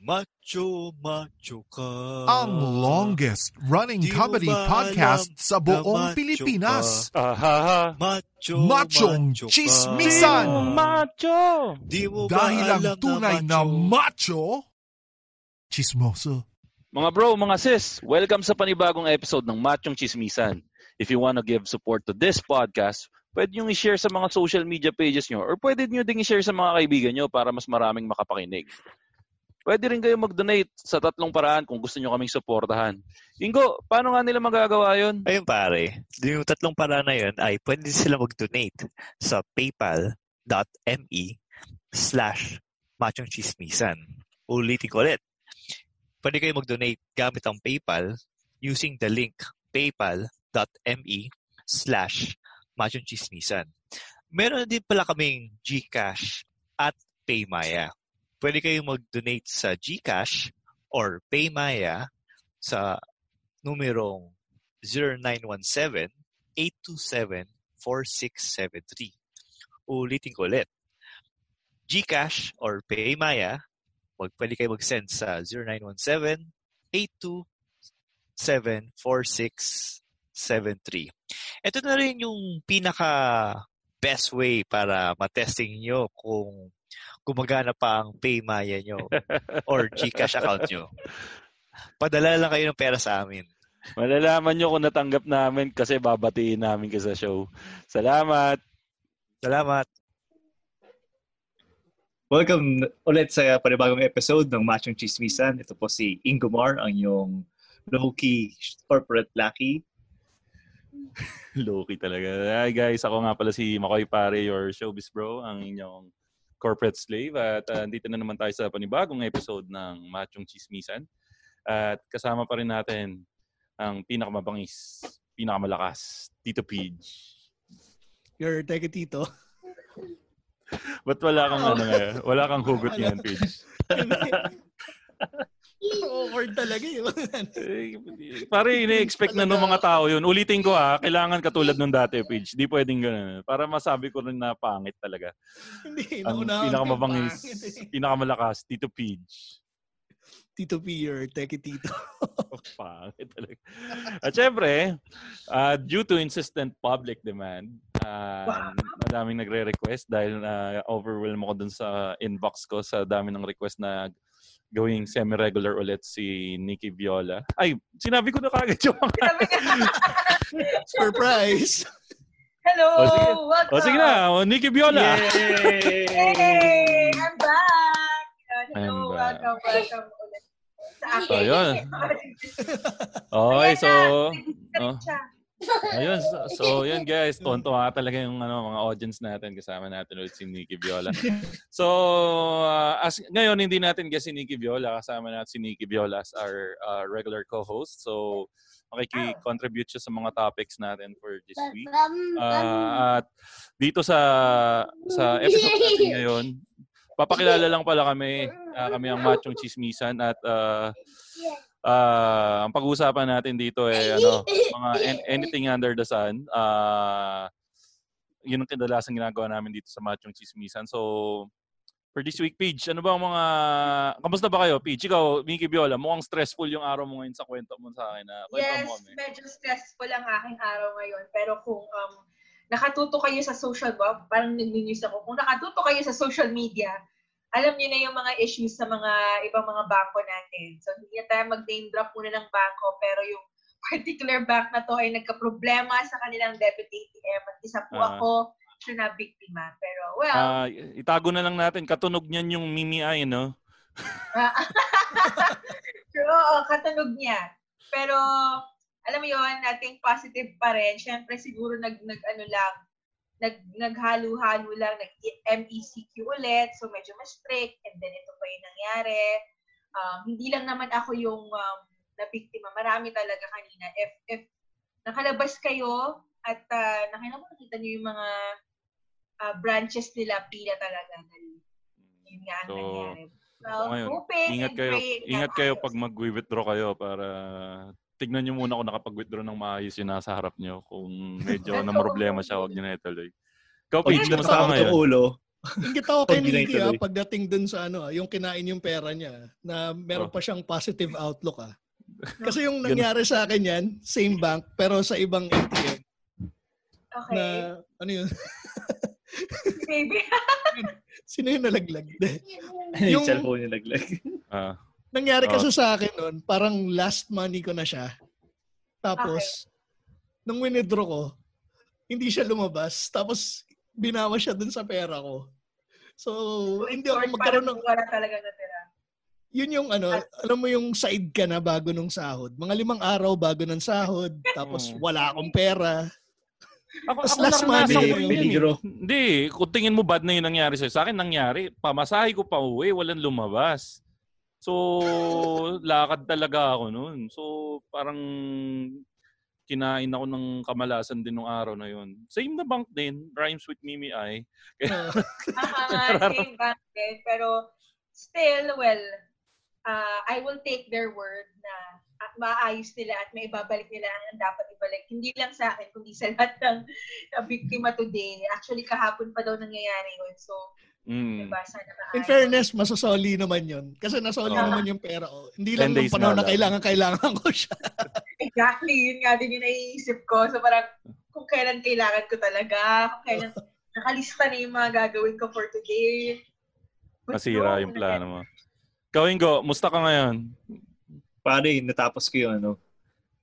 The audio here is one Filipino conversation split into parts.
Macho, macho ka. ang longest running Di comedy podcast sa buong macho Pilipinas. Macho, Machong macho ka. chismisan. Macho! Di mo Dahil ang tunay na macho, chismoso. Mga bro, mga sis, welcome sa panibagong episode ng Machong Chismisan. If you want to give support to this podcast, pwede nyo i-share sa mga social media pages nyo or pwede nyo ding i-share sa mga kaibigan nyo para mas maraming makapakinig. Pwede rin kayo mag-donate sa tatlong paraan kung gusto nyo kaming suportahan. Ingo, paano nga nila magagawa yon? Ayun pare, yung tatlong paraan na yun ay pwede sila mag-donate sa paypal.me slash machongchismisan. Ulitin ko ulit. Pwede kayo mag-donate gamit ang PayPal using the link paypal.me slash machongchismisan. Meron din pala kaming GCash at Paymaya. Pwede kayong mag-donate sa GCash or Paymaya sa numerong 0917-827-4673. Ulitin ko ulit. GCash or Paymaya, wag pwede kayo mag-send sa 0917-827-4673. Ito na rin yung pinaka best way para matesting nyo kung gumagana pa ang Paymaya nyo or GCash account nyo. Padala lang kayo ng pera sa amin. Malalaman nyo kung natanggap namin kasi babatiin namin ka sa show. Salamat! Salamat! Welcome ulit sa panibagong episode ng Machong Chismisan. Ito po si Ingomar, ang iyong low-key corporate lucky. Loki talaga. Hi guys, ako nga pala si Makoy Pare, your showbiz bro, ang inyong corporate slave. At uh, dito na naman tayo sa panibagong episode ng Machong Chismisan. At kasama pa rin natin ang pinakamabangis, pinakamalakas, Tito Pidge. Your teka tito. Ba't wala kang ano ngayon? Wala kang hugot ngayon, Pidge? Awkward talaga yun. Eh, Pare, ini-expect na ng mga tao yun. Ulitin ko ha, kailangan katulad nung dati, Pidge. Di pwedeng ganun. Para masabi ko rin na pangit talaga. Hindi, Ang pinakamabangis, pinakamalakas, Tito Pidge. Tito P, your teki tito. Pangit talaga. At syempre, uh, due to insistent public demand, uh, madaming nagre-request dahil na overwhelm ako dun sa inbox ko sa dami ng request na gawing semi-regular ulit si Nikki Viola. Ay, sinabi ko na kagad yung mga... Surprise! Hello! O, sige. Welcome! O sige na, o, Nikki Viola! Hey! I'm back! Uh, I'm Hello, back. welcome, welcome ulit. Sa akin. So, yun. Okay, so... Oh. Ayun, so, so yun guys, tontuwa talaga yung ano, mga audience natin. Kasama natin ulit si Nikki Viola. So, uh, as ngayon hindi natin guest si Nikki Viola. Kasama natin si Nikki Viola as our uh, regular co-host. So, makiki-contribute siya sa mga topics natin for this week. Uh, at dito sa sa episode natin ngayon, papakilala lang pala kami. Uh, kami ang Machong Chismisan at uh, Ah, ang pag-uusapan natin dito ay ano, mga an- anything under the sun. Ah, yun ang kadalasang ginagawa namin dito sa Machong Chismisan. So, for this week, Page, ano ba ang mga... Kamusta ba kayo, Page? Ikaw, Mickey Viola, mukhang stressful yung araw mo ngayon sa kwento mo sa akin. Na, Yes, mo kami. medyo stressful ang aking araw ngayon. Pero kung um, nakatuto kayo sa social web, parang nag-news ako, kung nakatuto kayo sa social media, alam niyo na yung mga issues sa mga ibang mga bangko natin. So, hindi na tayo mag-name drop muna ng bangko, pero yung particular bank na to ay nagka-problema sa kanilang debit ATM. At isa po Ah. ako siya na biktima. Pero, well, Ah, itago na lang natin. Katunog niyan yung Mimi Ay, no? Pero, oo, katunog niya. Pero, alam mo yun, nating positive pa rin. Siyempre, siguro nag, nag ano lang, nag, naghalo-halo lang, nag-MECQ ulit, so medyo mas strict, and then ito pa yung nangyari. Um, hindi lang naman ako yung um, nabiktima. Marami talaga kanina. If, if nakalabas kayo at uh, nakita mo, nakita niyo yung mga uh, branches nila, pila talaga. Yun nga ang So, nangyari. So Well, ngayon, hoping ingat kayo, ingat kayo pag mag-withdraw kayo para tignan nyo muna kung nakapag-withdraw ng maayos yung nasa harap nyo. Kung medyo na problema siya, huwag nyo na ituloy. Ikaw, natakot kumusta ka ang ngayon? ulo. Ingit ako kay Nicky ah, pagdating dun sa ano, ah, yung kinain yung pera niya, na meron Oh. pa siyang positive outlook ah. Kasi yung nangyari sa akin yan, same bank, pero sa ibang ATM Okay. na, ano yun, Baby. sino yung nalaglag? yung Yung- cellphone yung naglag. Ah, Nangyari Oh. kasi sa akin noon, parang last money ko na siya. Tapos, nung winidraw ko, hindi siya lumabas. Tapos, binawa siya dun sa pera ko. So, hindi ako magkaroon ng... Wala talaga natira. Yun yung ano, alam mo yung side ka na bago nung sahod. Mga limang araw bago ng sahod. Tapos, Mm. wala akong pera. Ako, Tapos ako last yun eh. peligro. Hindi, kung tingin mo bad na yung nangyari sa'yo. Sa akin nangyari, pamasahe ko pa uwi, walang lumabas. So, lakad talaga ako noon. So, parang kinain ako ng kamalasan din nung araw na yun. Same na bank din, rhymes with Mimi Ay. Uh, Aha, same bank din. Pero still, well, uh, I will take their word na at maayos nila at may ibabalik nila ang dapat ibalik. Hindi lang sa akin, kundi sa lahat ng na biktima today. Actually, kahapon pa daw nangyayari yun. So, Mm. diba, sana maayos. in fairness, masasoli naman yun. Kasi nasoli Oo. naman yung pera ko. Hindi lang days panahon na lang. kailangan-kailangan ko siya. Exactly, yun nga din yung naiisip ko. So parang kung kailan kailangan ko talaga, kung kailan nakalista na yung mga gagawin ko for today. Good Masira yung plano mo. Ikaw, Ingo, musta ka ngayon? Pare, natapos ko yung ano,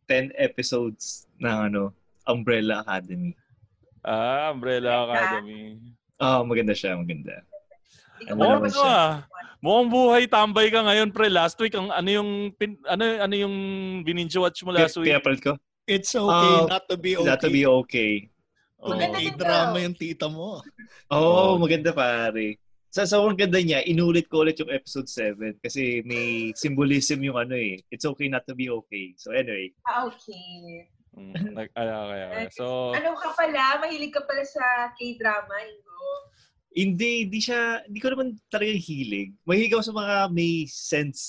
10 episodes ng ano, Umbrella Academy. Ah, Umbrella Academy. Ah, maganda siya, maganda. Ano naman naman siya? Mukhang buhay tambay ka ngayon, pre. Last week, ang ano yung pin, ano ano yung bininge watch mo last week? Pinapalit ko? It's okay Ah, not to be okay. Not to be okay. Oh. Maganda May din drama yung tita mo. Oo, oh, maganda pare. Sa sobrang ganda niya, inulit ko ulit yung episode 7 kasi may symbolism yung ano eh. It's okay not to be okay. So anyway, Ah, okay. Mm, nag, kaya, kaya, kaya. So, Ano ka pala? Mahilig ka pala sa K-drama, Ingo. hindi, di siya, hindi ko naman talaga hilig. Mahilig ako sa mga may sense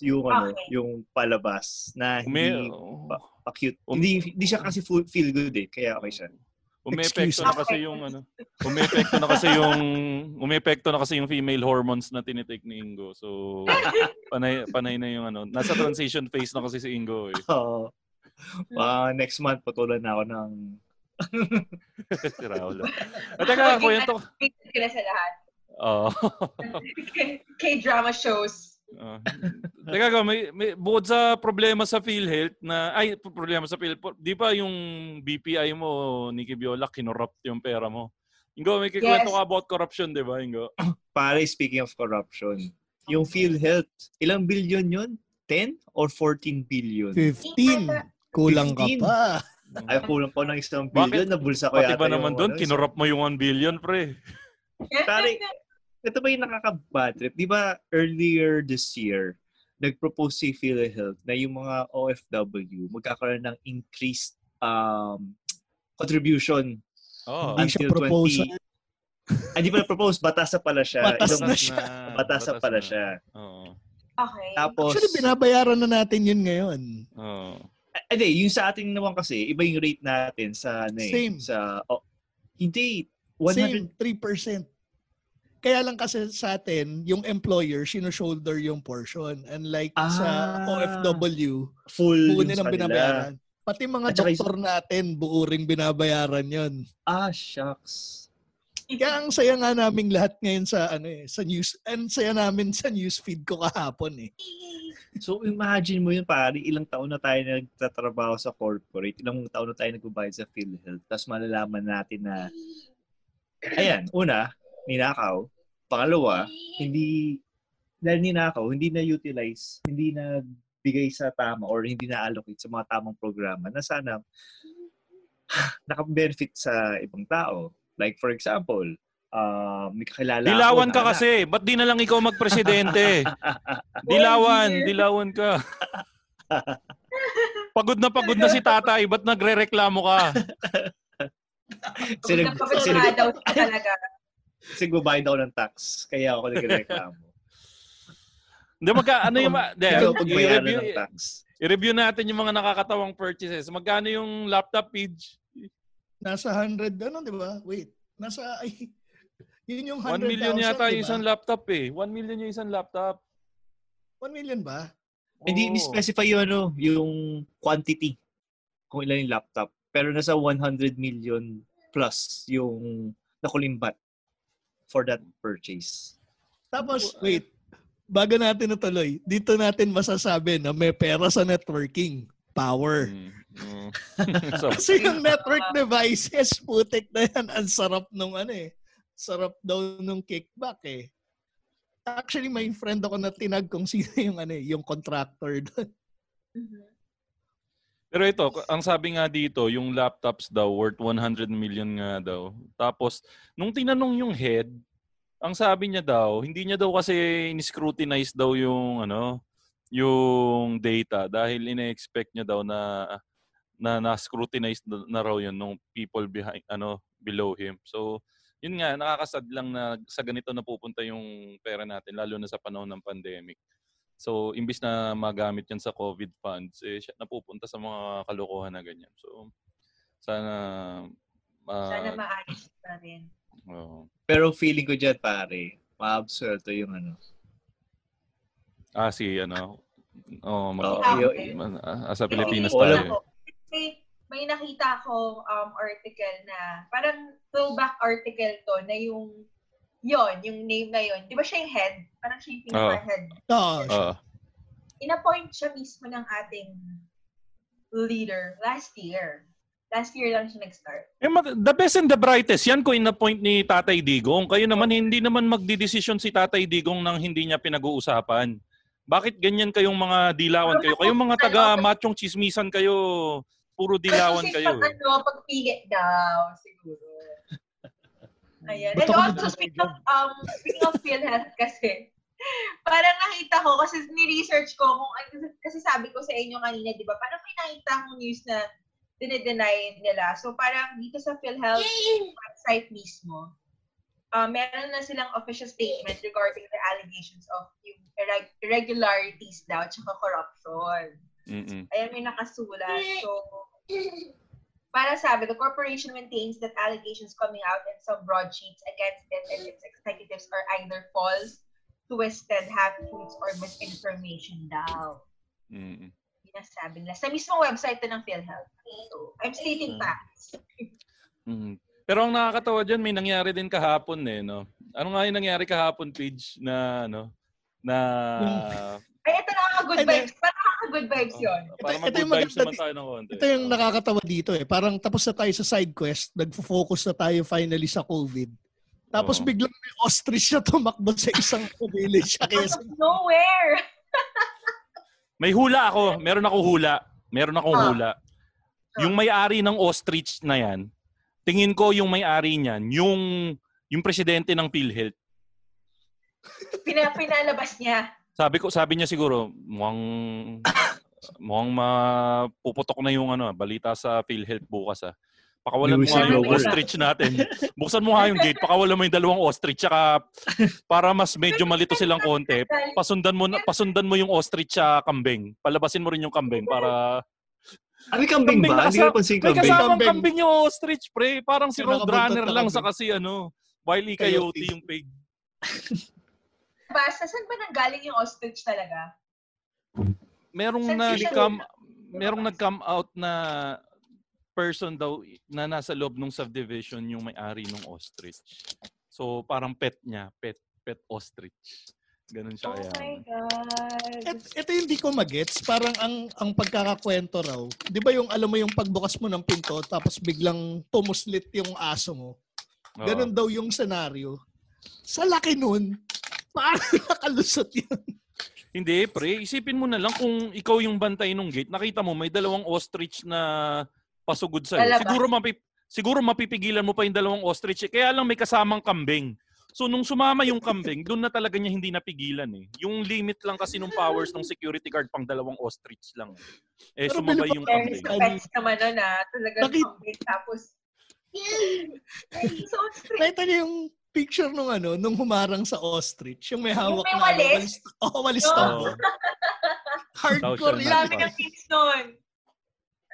yung ano, Okay. yung palabas na hindi pa cute. Um- hindi hindi siya kasi full, feel good eh, kaya okay siya. umepekto Excuse na kasi yung ano, umepekto na kasi yung umepekto na kasi yung female hormones na tinitake ni Ingo. So, panay panay na yung ano, nasa transition phase na kasi si Ingo eh. Oo. Ah, next month patulan na ako ng si Raul. At teka, Maging kwento. addicted ka na sa lahat. Oo. K-drama shows. Ah. Teka ka, may, may, bukod sa problema sa PhilHealth na, ay, problema sa PhilHealth, di ba yung BPI mo, Nikki Biola, kinorrupt yung pera mo? Ingo, may kikwento Yes. ka about corruption, di ba, Ingo? pare speaking of corruption. Yung PhilHealth, ilang billion yun? 10 or 14 billion? 15. Kulang ka 15. pa. Ay, kulang pa ng isang Bakit? billion. Nabulsa ko Pati yata ba naman doon, ano, kinorrupt mo yung 1 billion, pre? Pare, ito ba yung nakaka-bad trip? Di ba earlier this year, nag-propose si PhilHealth na yung mga OFW magkakaroon ng increased um, contribution Oh, until proposal. 20... Ah, Hindi pa na-propose, batas na pala siya. Batas Ilang- na siya. Batas na pala siya. Oo. Okay. Tapos, Actually, binabayaran na natin yun ngayon. Oo. Ah, Hindi, yung sa ating naman kasi, iba yung rate natin sa ano eh, Same. Sa, oh, hindi, 100, Same, 3%. Kaya lang kasi sa atin, yung employer, sino-shoulder yung portion. Unlike sa Ah. OFW, full buo yung nilang sa binabayaran. Pati mga At doktor natin, buo ring binabayaran yon. Ah, shucks. Kaya ang saya nga naming lahat ngayon sa ano eh, sa news, and saya namin sa news feed ko kahapon eh. So imagine mo yun pare, ilang taon na tayo nagtatrabaho sa corporate, ilang taon na tayo nagbabayad sa PhilHealth, tapos malalaman natin na ayan, una, ninakaw. Pangalawa, hindi, dahil ninakaw, hindi na-utilize, hindi na bigay sa tama or hindi na-allocate sa mga tamang programa na sana nakabenefit sa ibang tao. Like for example, uh, may kakilala ako Dilawan na ka kasi. Ba't di na lang ikaw magpresidente? dilawan, dilawan ka. Pagod na pagod na si tatay. Ba't nagre-reklamo ka? Kasi nag- Kapag kasi nag- daw talaga. Nagbabayad ako ng tax. Kaya ako nagreklamo. Hindi, magka, ano yung, de, i-review, ng tax. i-review natin yung mga nakakatawang purchases. Magkano yung laptop page? Nasa 100, ano, di ba? Wait. Nasa, ay, yun yung 1 100,000, million yata di yung isang laptop eh. 1 million yung isang laptop. 1 million ba? Hindi Oo. ni-specify yung, ano, yung quantity kung ilan yung laptop. Pero nasa 100 million plus yung nakulimbat for that purchase. Tapos, wait. Bago natin natuloy, dito natin masasabi na may pera sa networking. Power. Mm, mm. so, Kasi yung network devices, putik na yan. Ang sarap nung ano eh. Sarap daw nung kickback eh. Actually, may friend ako na tinag kung sino yung ano eh, yung contractor doon. Mhm. Pero ito, ang sabi nga dito, yung laptops daw worth 100 million nga daw. Tapos, nung tinanong yung head, ang sabi niya daw, hindi niya daw kasi in-scrutinize daw yung ano, yung data dahil ine-expect niya daw na na na-scrutinize na, na raw yun nung people behind ano below him. So, yun nga nakakasad lang na sa ganito na pupunta yung pera natin lalo na sa panahon ng pandemic. So, imbis na magamit yan sa COVID funds, eh, napupunta sa mga kalokohan na ganyan. So, sana... ah, Sana maayos pa rin. oo. Pero feeling ko dyan, pare, maabsuelto yung ano. ah, si ano... Oh, mag, yung- okay. man- ah, sa Pilipinas tayo. May, may nakita akong um, article na parang throwback article to na yung yon yung name na yon. Di ba siya yung head? Parang siya yung pinaka-head. Oo. Oo. Inappoint siya mismo ng ating leader last year. Last year lang siya nag-start. Eh, the best and the brightest, yan ko in-appoint ni Tatay Digong. Kayo naman, hindi naman magdidesisyon si Tatay Digong nang hindi niya pinag-uusapan. Bakit ganyan kayong mga dilawan kayo? Kayong mga taga-machong chismisan kayo, puro dilawan Kasi kayo. pag ano, pagpili daw, siguro. Ayan. And also, speaking of, um, speaking of PhilHealth kasi, parang nakita ko, kasi ni-research ko, kung, ano- kasi sabi ko sa inyo kanina, di ba, parang may nakita akong news na dinedeny nila. So parang dito sa PhilHealth website mismo, uh, meron na silang official statement regarding the allegations of yung irregularities daw, tsaka corruption. Mm-mm. Ayan, may nakasulat. So, para sabi, the corporation maintains that allegations coming out in some broadsheets against it and its executives are either false, twisted, half-truths, or misinformation daw. Mm-mm. Yun ang sabi nila. Sa mismong website to ng PhilHealth. So, I'm stating facts. Mm. Pero ang nakakatawa dyan, may nangyari din kahapon eh, no? Ano nga yung nangyari kahapon, Pidge, na, ano, na... Ay, ito nakaka-good Ay, vibes. Parang nakaka-good vibes yun. Para ito mag-good yung vibes maganda naman tayo ng konti. Ito yung nakakatawa dito eh. Parang tapos na tayo sa side quest, nagfo-focus na tayo finally sa COVID. Tapos Oo. biglang may ostrich na tumakbo sa isang village Out of nowhere. May hula ako. Meron ako hula. Meron akong Ah. hula. Yung may-ari ng ostrich na yan, tingin ko yung may-ari niyan, yung yung presidente ng PhilHealth. Pina, pinalabas niya. Sabi ko, sabi niya siguro, mukhang mukhang mapuputok na yung ano, balita sa PhilHealth bukas ah. Pakawalan mo nga yung ostrich natin. Buksan mo nga yung gate, pakawalan mo yung dalawang ostrich tsaka para mas medyo malito silang konti. Pasundan mo na, pasundan mo yung ostrich sa kambing. Palabasin mo rin yung kambing para Ah, may kambing Kambing ba? Hindi ko kasama- napansin May kambing. kasamang Kambing. kambing yung ostrich, pre. Parang si Roadrunner lang sa kambing. kasi ano, Wiley Coyote Coyote. yung pig. Basta saan ba nanggaling yung ostrich talaga? Merong nag-come lumabas? merong nag-come out na person daw na nasa loob ng subdivision yung may-ari ng ostrich. So parang pet niya, pet pet ostrich. Ganun siya Oh kaya. my God. Et, ito yung hindi ko magets. Parang ang ang pagkakakwento raw. Di ba yung alam mo yung pagbukas mo ng pinto tapos biglang tumuslit yung aso mo. Oo. Ganon daw yung senaryo. Sa laki nun, paano nakalusot yun? Hindi, pre. Isipin mo na lang kung ikaw yung bantay nung gate, nakita mo may dalawang ostrich na pasugod sa'yo. Lalabas. Siguro, mapi- siguro mapipigilan mo pa yung dalawang ostrich. eh. Kaya lang may kasamang kambing. So nung sumama yung kambing, doon na talaga niya hindi napigilan eh. Yung limit lang kasi nung powers ng security guard pang dalawang ostrich lang. Eh Pero sumabay yung kambing. to pets naman nun ah. Talagang Bakit? kambing. Tapos, Ay, so strict. Nakita niyo yung picture nung ano, nung humarang sa ostrich, yung may hawak may na ano, walis? Oh, walis tambo. Oo. Hardcore yan. Dami ng tips nun.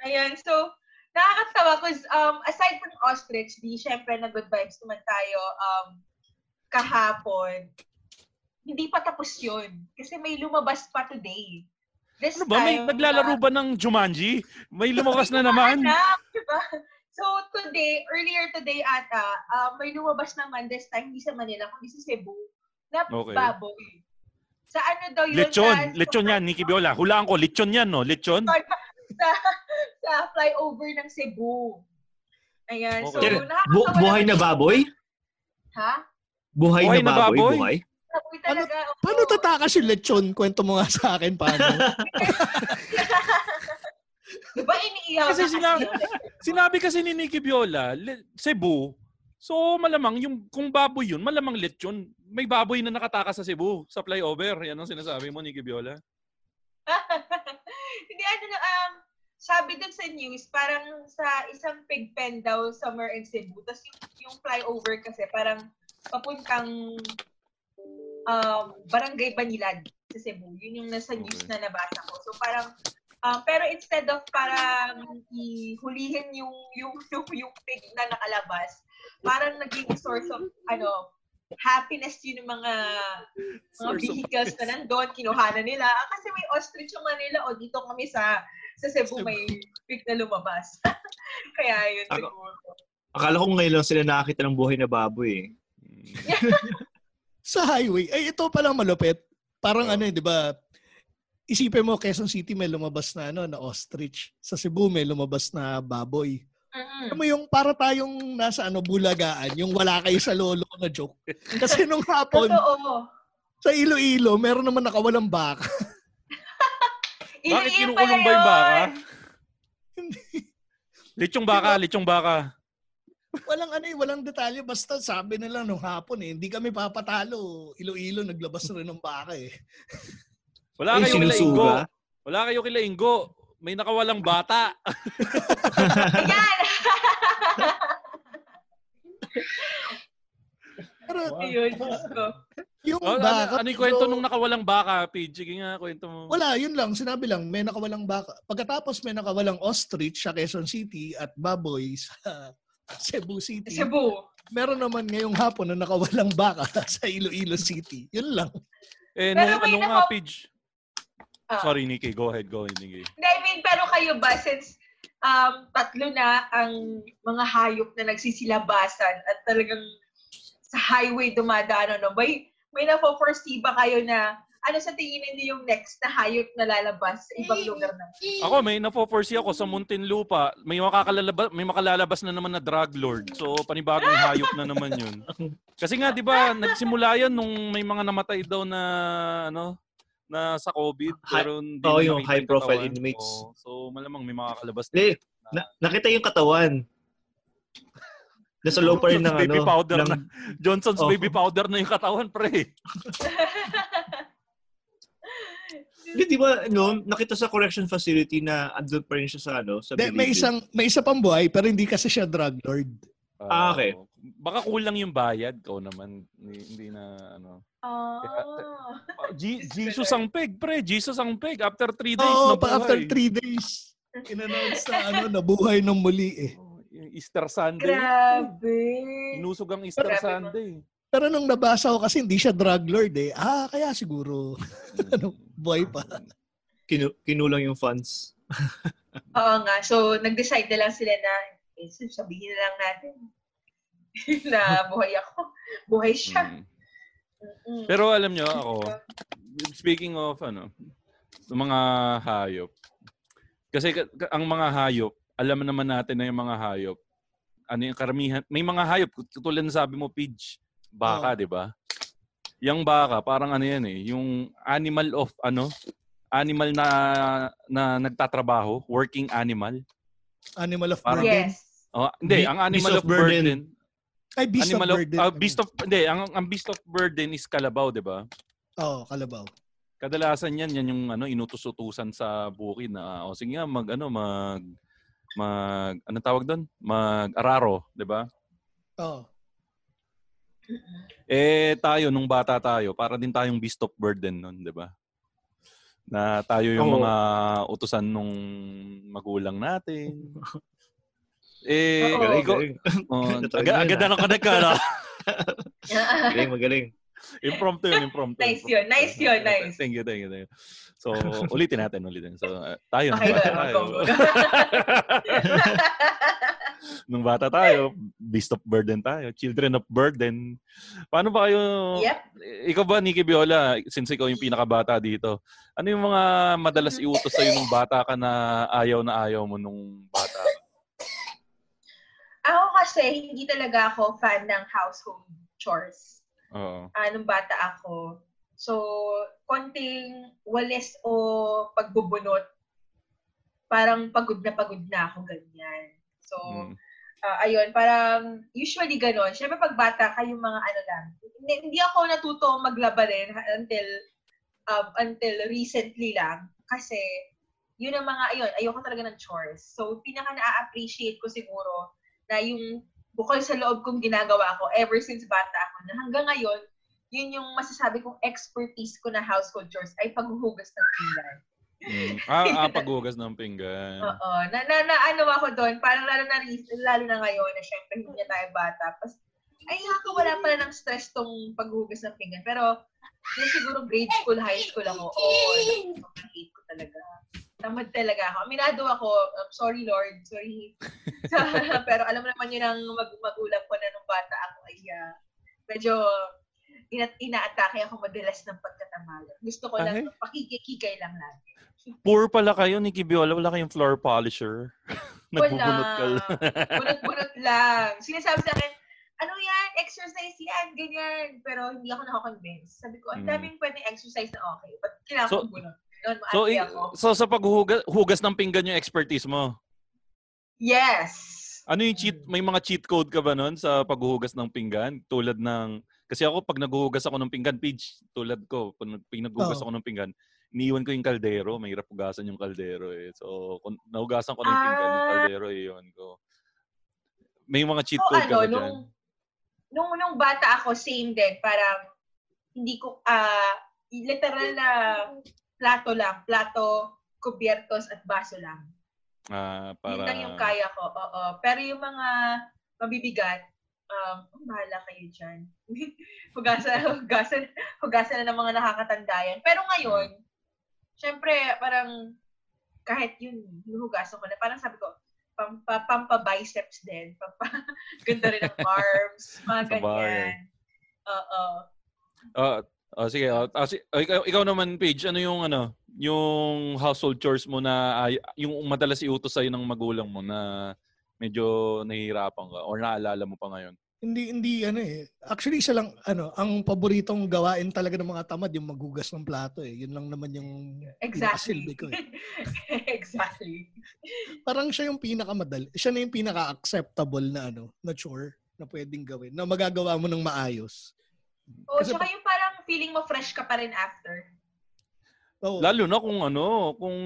Ayan, so, nakakatawa because um, aside from ostrich, di syempre nag-good vibes naman tayo um, kahapon. Hindi pa tapos yun. Kasi may lumabas pa today. This Ano ba? May naglalaro uh, ba ng Jumanji? May lumabas na naman. Anak, diba? So today, earlier today ata, uh, may lumabas naman this time, hindi sa Manila, kundi sa Cebu, na Okay. baboy. Sa ano daw yun? Lechon. sa, Lechon yan, Nikki Biola. Hulaan ko, lechon yan, no? Lechon? sa, sa flyover ng Cebu. Ayan. So, Okay. Bu- nakakatawa buhay na baboy? Ha? Buhay, Buhay na na baboy? baboy? Buhay? Baboy talaga. oo. Paano tatakas yung lechon? Kwento mo nga sa akin paano. Diba iniiyaw Kasi na sinabi, kasi? sinabi kasi ni Nikki Biola, le- Cebu, so malamang yung kung baboy yun, malamang lechon. May baboy na nakatakas sa Cebu, sa flyover. Yan ang sinasabi mo, Nikki Biola. Hindi, ano na, um, sabi dun sa news, parang sa isang pig pen daw somewhere in Cebu. Tapos yung, yung flyover kasi parang papuntang um, Barangay Banilad sa Cebu. Yun yung nasa news Okay. na nabasa ko. So parang, um, pero instead of parang ihulihin yung, yung, yung, yung pig na nakalabas, parang naging source of, ano, happiness yun ng mga mga vehicles na nandun, kinuhanan nila. Ah, kasi may ostrich yung Manila, o dito kami sa sa Cebu may pig na lumabas. Kaya yun Ako- siguro. Akala ko ngayon lang sila nakakita ng buhay na baboy eh. sa highway, ay ito palang malupit. Parang Oh. ano, eh, 'di ba? Isipin mo Quezon City may lumabas na ano na ostrich. Sa Cebu may lumabas na baboy. Alam mo yung para tayong nasa ano bulagaan, yung wala kayo sa lolo na joke. Kasi nung hapon Totoo. sa Iloilo, meron naman nakawalang baka. Bakit kinukulong ba yung baka? Lechong baka, lechong baka. walang ano eh, walang detalye. Basta sabi na lang nung hapon eh, hindi kami papatalo. Iloilo naglabas na rin ng baka eh. Wala Ay, kayo kila Ingo. sinusuga? Wala kayo kila Ingo. May nakawalang bata. Ayan! Pero Ayun, Diyos ko. yung Oh, ano, baka... ano yung kwento nung nakawalang baka, Pidge? Sige nga, kwento mo. Wala, yun lang. Sinabi lang, may nakawalang baka. Pagkatapos may nakawalang ostrich sa Quezon City at baboy sa Cebu City. Cebu. Meron naman ngayong hapon na nakawalang baka sa Iloilo City. Yun lang. Eh, Pero nung, may ano nga, naka- Pidge? Ah. Sorry, Nikki. Go ahead, go ahead, Nikki. I mean, pero kayo ba, since um, tatlo na ang mga hayop na nagsisilabasan at talagang sa highway dumadaan, ano, may, may na-foresee ba kayo na ano sa tingin niyo yung next na hayop na lalabas sa ibang lugar na? Ako, may napo-foresee ako sa Muntinlupa. May makakalabas, may makalalabas na naman na drug lord. So, panibagong hayop na naman yun. Kasi nga, di ba, nagsimula yan nung may mga namatay daw na, ano, na sa COVID. Pero hindi na yung nakita high-profile katawan. inmates. Oo. so, malamang may makakalabas Hindi, na- nakita yung katawan. Nasa low pa rin ng baby ano. powder ng- na. Johnson's Oh. baby powder na yung katawan, pre. Hindi, di ba, no, nakita sa correction facility na andun pa rin siya sa, ano, sa De, may isang may isa pang buhay pero hindi kasi siya drug lord. Ah, okay. Oo. Baka kulang yung bayad ko naman. Hindi, hindi na, ano. Oh. G- Jesus ang peg, pre. Jesus ang peg. After three days, Oo, nabuhay. after three days, in-announce na ano, nabuhay ng muli eh. Oh, Yung Easter Sunday. Grabe. Inusog ang Easter Grabe, Sunday. Pero nung nabasa ko kasi hindi siya drug lord eh. Ah, kaya siguro ano, buhay pa. Kinu- kinulang yung funds. Oo nga. So, nag-decide na lang sila na, eh, sabihin na lang natin na buhay ako. Buhay siya. Mm. Mm-mm. Pero alam nyo, ako, speaking of, ano, mga hayop. Kasi ka- ka- ang mga hayop, alam naman natin na yung mga hayop, ano yung karamihan, may mga hayop, tulad ng sabi mo, Pidge, baka, Oo. di ba? Yung baka, parang ano yan eh, yung animal of, ano, animal na na nagtatrabaho, working animal. Animal of Parang- burden. Yes. Oh, hindi, Be- ang animal beast of, of burden. burden. Ay, beast animal of burden. ah, beast of, hindi, ang, ang beast of burden is kalabaw, di ba? Oo, kalabaw. Kadalasan yan, yan yung ano, inutos-utusan sa bukid na, o sige nga, mag, ano, mag, mag, anong tawag doon? Mag-araro, di ba? Oo. Eh, tayo, nung bata tayo, para din tayong beast of burden nun, di ba? Na tayo yung Oo. mga utusan nung magulang natin. Eh, Oo. Galing, ikaw, galing. oh, agad, agad na connect ka na. Magaling, magaling. impromptu yun, impromptu. Nice yun, nice yun, nice. Thank you, thank you, thank you. So, ulitin natin, ulitin. So, uh, tayo, nung Okay, bata go, tayo. go, go. nung bata tayo, beast of burden tayo, children of burden. Paano ba kayo, Yep. ikaw ba, Nikki Viola, since ikaw yung pinakabata dito, ano yung mga madalas iutos sa'yo nung bata ka na ayaw na ayaw mo nung bata ka? Ako kasi, hindi talaga ako fan ng household chores. Oo. Ah, nung bata ako. So, konting walis o pagbubunot, parang pagod na pagod na ako ganyan. So, Mm. ah, ayun, parang usually ganon. Siyempre pag bata ka, yung mga ano lang. Hindi, hindi ako natuto maglaba rin until um, until recently lang. Kasi, yun ang mga, ayun, ayoko talaga ng chores. So, pinaka na-appreciate ko siguro na yung bukod sa loob kong ginagawa ko ever since bata ako na hanggang ngayon, yun yung masasabi kong expertise ko na household chores ay paghuhugas ng pinggan. Mm. Ah, ah, paghugas ng pinggan. Oo. Na, na, na ano ako doon, parang lalo na, lalo na ngayon na syempre hindi na tayo bata. Pas, ay, nakakawala pala ng stress tong paghugas ng pinggan. Pero, yung siguro grade school, high school ako, oo, sobrang hate ko talaga. Tamad talaga ako. Aminado ako, um, sorry Lord, sorry. Pero alam mo naman yun ang mag magulang ko na nung bata ako ay ah, medyo ina inaatake ako madalas ng pagkatamala. Gusto ko lang, pakikikigay lang lagi. Poor pala kayo, Nikki Viola. Wala kayong floor polisher. Nagbubunot ka lang. Bunot-bunot lang. Sinasabi sa akin, ano yan? Exercise yan, ganyan. Pero hindi ako nakakonvince. Sabi ko, ang Mm. daming pwedeng exercise na okay. Ba't kailangan So- kong bunot? Noon, So, ako. so sa paghugas hugas ng pinggan yung expertise mo. Yes! Ano yung cheat, may mga cheat code ka ba nun sa paghuhugas ng pinggan? Tulad ng, kasi ako pag naghuhugas ako ng pinggan, Pidge, tulad ko, pag pag naghuhugas Oo. ako ng pinggan, iniiwan ko yung kaldero, mahirap hugasan yung kaldero eh. So, kung nahugasan ko ng pinggan, yung Ah. kaldero, iiwan ko. May mga cheat So, code ka ano, ba dyan? nung, nung, nung bata ako, same din. Parang, hindi ko, ah, literal na plato lang. Plato, kubyertos, at baso lang. Ah, para... Yun lang yung kaya ko. Oo. Pero yung mga mabibigat, um, oh, bahala kayo dyan. hugasan, hugasan, hugasan na ng mga nakakatanda yan. Pero ngayon, syempre, parang kahit yun, hinuhugasan ko na. Parang sabi ko, pampa, pampa-biceps din. Pampa, ganda rin ng arms. Mga ganyan. Oo. Ah, ah, sige. ah, ah, si- ah, ikaw, ikaw naman, Paige, ano yung ano, yung household chores mo na ay, yung madalas iutos sa'yo ng magulang mo na medyo nahihirapan ka or naalala mo pa ngayon? Hindi, hindi, ano eh. Actually, isa lang, ano, ang paboritong gawain talaga ng mga tamad, yung maghugas ng plato eh. Yun lang naman yung Exactly. pinakasilbi ko eh. exactly. Parang siya yung pinakamadali. Siya na yung pinaka-acceptable na ano, na chore na pwedeng gawin, na magagawa mo ng maayos. O, Kasi tsaka yung parang feeling mo fresh ka pa rin after. Oo. Lalo na kung ano, kung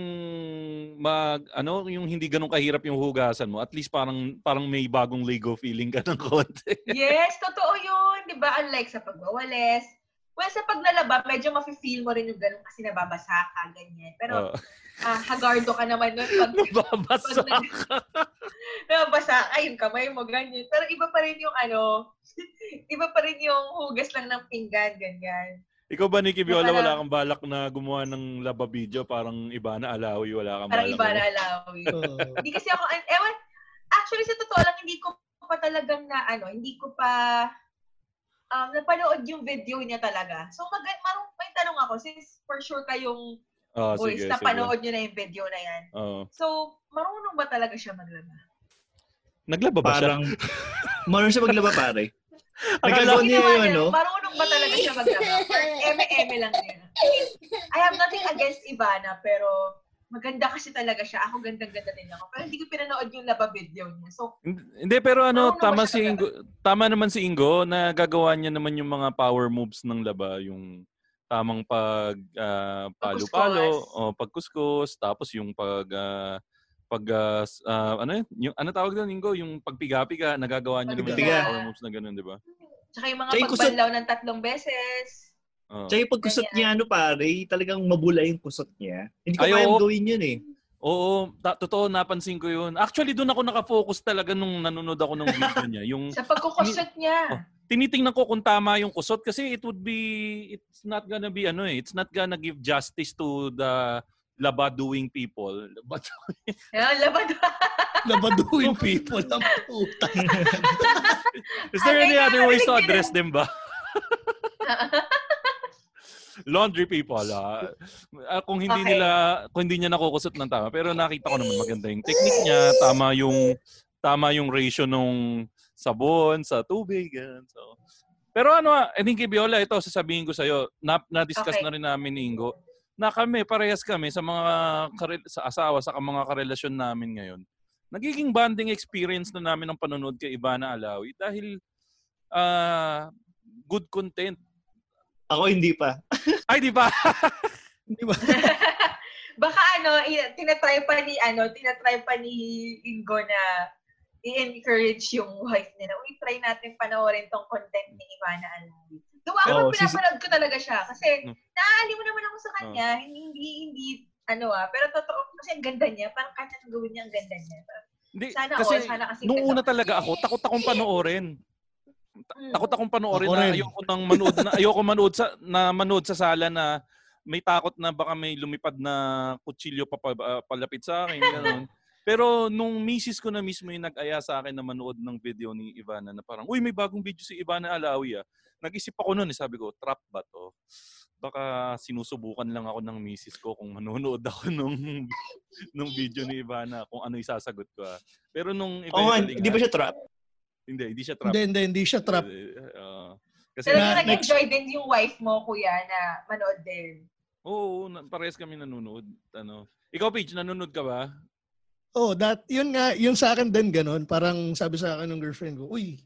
mag ano, yung hindi ganun kahirap yung hugasan mo, at least parang parang may bagong Lego feeling ka ng konti. Yes, totoo yun. Di ba? Unlike sa pagwawalis. Well, sa paglalaba, medyo mafe-feel mo rin yung ganun kasi nababasa ka, ganyan. Pero, Oo. ah hagardo ka naman nun. Pag, Nababasa pag nag- nababasa ka, yung kamay mo, ganyan. Pero iba pa rin yung ano, iba pa rin yung hugas lang ng pinggan, ganyan. Ikaw ba, Nikki Viola, Parang- wala kang balak na gumawa ng laba video? Parang iba na alawi, wala kang Parang balak. iba no? na alawi. Hindi kasi ako, ewan, actually sa totoo lang, hindi ko pa talagang na, ano, hindi ko pa, um, napanood yung video niya talaga. So, mag, marung, may tanong ako, since for sure kayong Ah, boys, sige, sige. napanood nyo na yung video na yan. Oo. So, marunong ba talaga siya maglaba? Naglaba ba siya? Parang, marunong siya maglaba pare. Nagagawa ko niya niya, ano. Marunong ba talaga siya maglaba? Eme-eme lang niya. I have nothing against Ivana, pero maganda kasi talaga siya. Ako gandang-ganda din ako. Pero hindi ko pinanood yung laba video niya. So, Hindi, pero ano, tama si talaga? Ingo, tama naman si Ingo na gagawa niya naman yung mga power moves ng laba, yung tamang pag ah, palo-palo, o pagkuskus, tapos yung pag ah, pag s- ah, ano yun? Yung ano tawag doon, Ingo, yung pagpiga-piga, nagagawa niya naman yung power moves na ganun, di ba? tsaka yung mga Tsaka pagbanlaw ng tatlong beses. Tsaka yung pagkusot niya, ano pare, talagang mabula yung kusot niya. Hindi ko Ay, kayang gawin yun eh. Oo, ta- totoo napansin ko yun. Actually, doon ako nakafocus talaga nung nanonood ako ng video niya. Yung Sa pagkukusot niya. tinitingnan ko kung tama yung kusot kasi it would be it's not gonna be ano eh it's not gonna give justice to the labaduing people but Yan, labad. Labaduin people ang puta. is there any other ways to address them ba laundry people ah. Ah, kung hindi Okay. nila kung hindi niya nakukusot ng tama pero nakita ko naman maganda yung technique niya tama yung tama yung ratio nung sabon sa tubig ganun. so pero ano ah, I think Biola ito sasabihin ko sa iyo na, na-discuss Okay. na rin namin ni Ingo na kami parehas kami sa mga kare- sa asawa sa mga karelasyon namin ngayon nagiging bonding experience na namin ang panonood kay Ivana Alawi dahil ah good content Ako hindi pa. ay di ba Di ba? Baka ano, tinatry pa ni, ano, tinatry pa ni Ingo na i-encourage yung wife nila. Uy, try natin panoorin tong content ni Ivana Alawi. Gawa ko, Oo, sis- pinapanood ko talaga siya. Kasi, Hmm. naaali mo naman ako sa kanya. Hindi, hindi, hindi, ano ah. Pero totoo, kasi ang ganda niya. Parang anong gawin niya, ang ganda niya. Parang, Hindi, Sana kasi all, sana kasi nung una talaga ako, takot akong panoorin. Ta- Mm. Takot akong panoorin Ako na rin. ayoko nang manood na ayoko manood sa na manood sa sala na may takot na baka may lumipad na kutsilyo pa, pa- ah, palapit sa akin ganun. Pero nung misis ko na mismo yung nag-aya sa akin na manood ng video ni Ivana na parang, uy, may bagong video si Ivana Alawi ah. Nag-isip ako noon, eh, sabi ko, trap ba to? Baka sinusubukan lang ako ng misis ko kung manonood ako nung, nung video ni Ivana, kung ano isasagot ko ah. Pero nung Oo nga, eventually hindi ba siya trap? Hindi, hindi siya trap. Hindi, hindi, hindi siya trap. Ah, kasi Pero na- nag-enjoy din yung wife mo, kuya, na manood din. Oo, na, parehas kami nanonood. Ano. Ikaw, Paige, nanonood ka ba? Oh, that yun nga, yun sa akin din ganun. Parang sabi sa akin ng girlfriend ko, uy,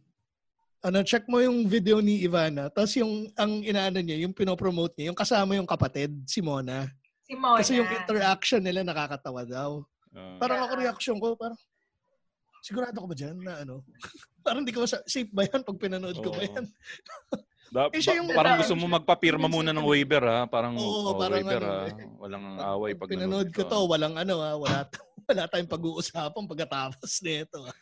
ano, check mo yung video ni Ivana. Tapos yung, ang inaano niya, yung pinopromote niya, yung kasama yung kapatid, si Mona. Si Mona. Kasi yung interaction nila nakakatawa daw. Ah. Parang ako reaction ko, parang, sigurado ko ba dyan na ano? parang hindi ko masa- safe ba yan pag pinanood ko ba Oo. yan? Da- Eh, ba- yung- parang gusto mo magpapirma muna ng waiver ha. Parang Oo, oh, parang waiver ano, ha. eh. Walang away pag pinanood ko to, walang ano ha, wala, wala tayong pag-uusapan pagkatapos nito.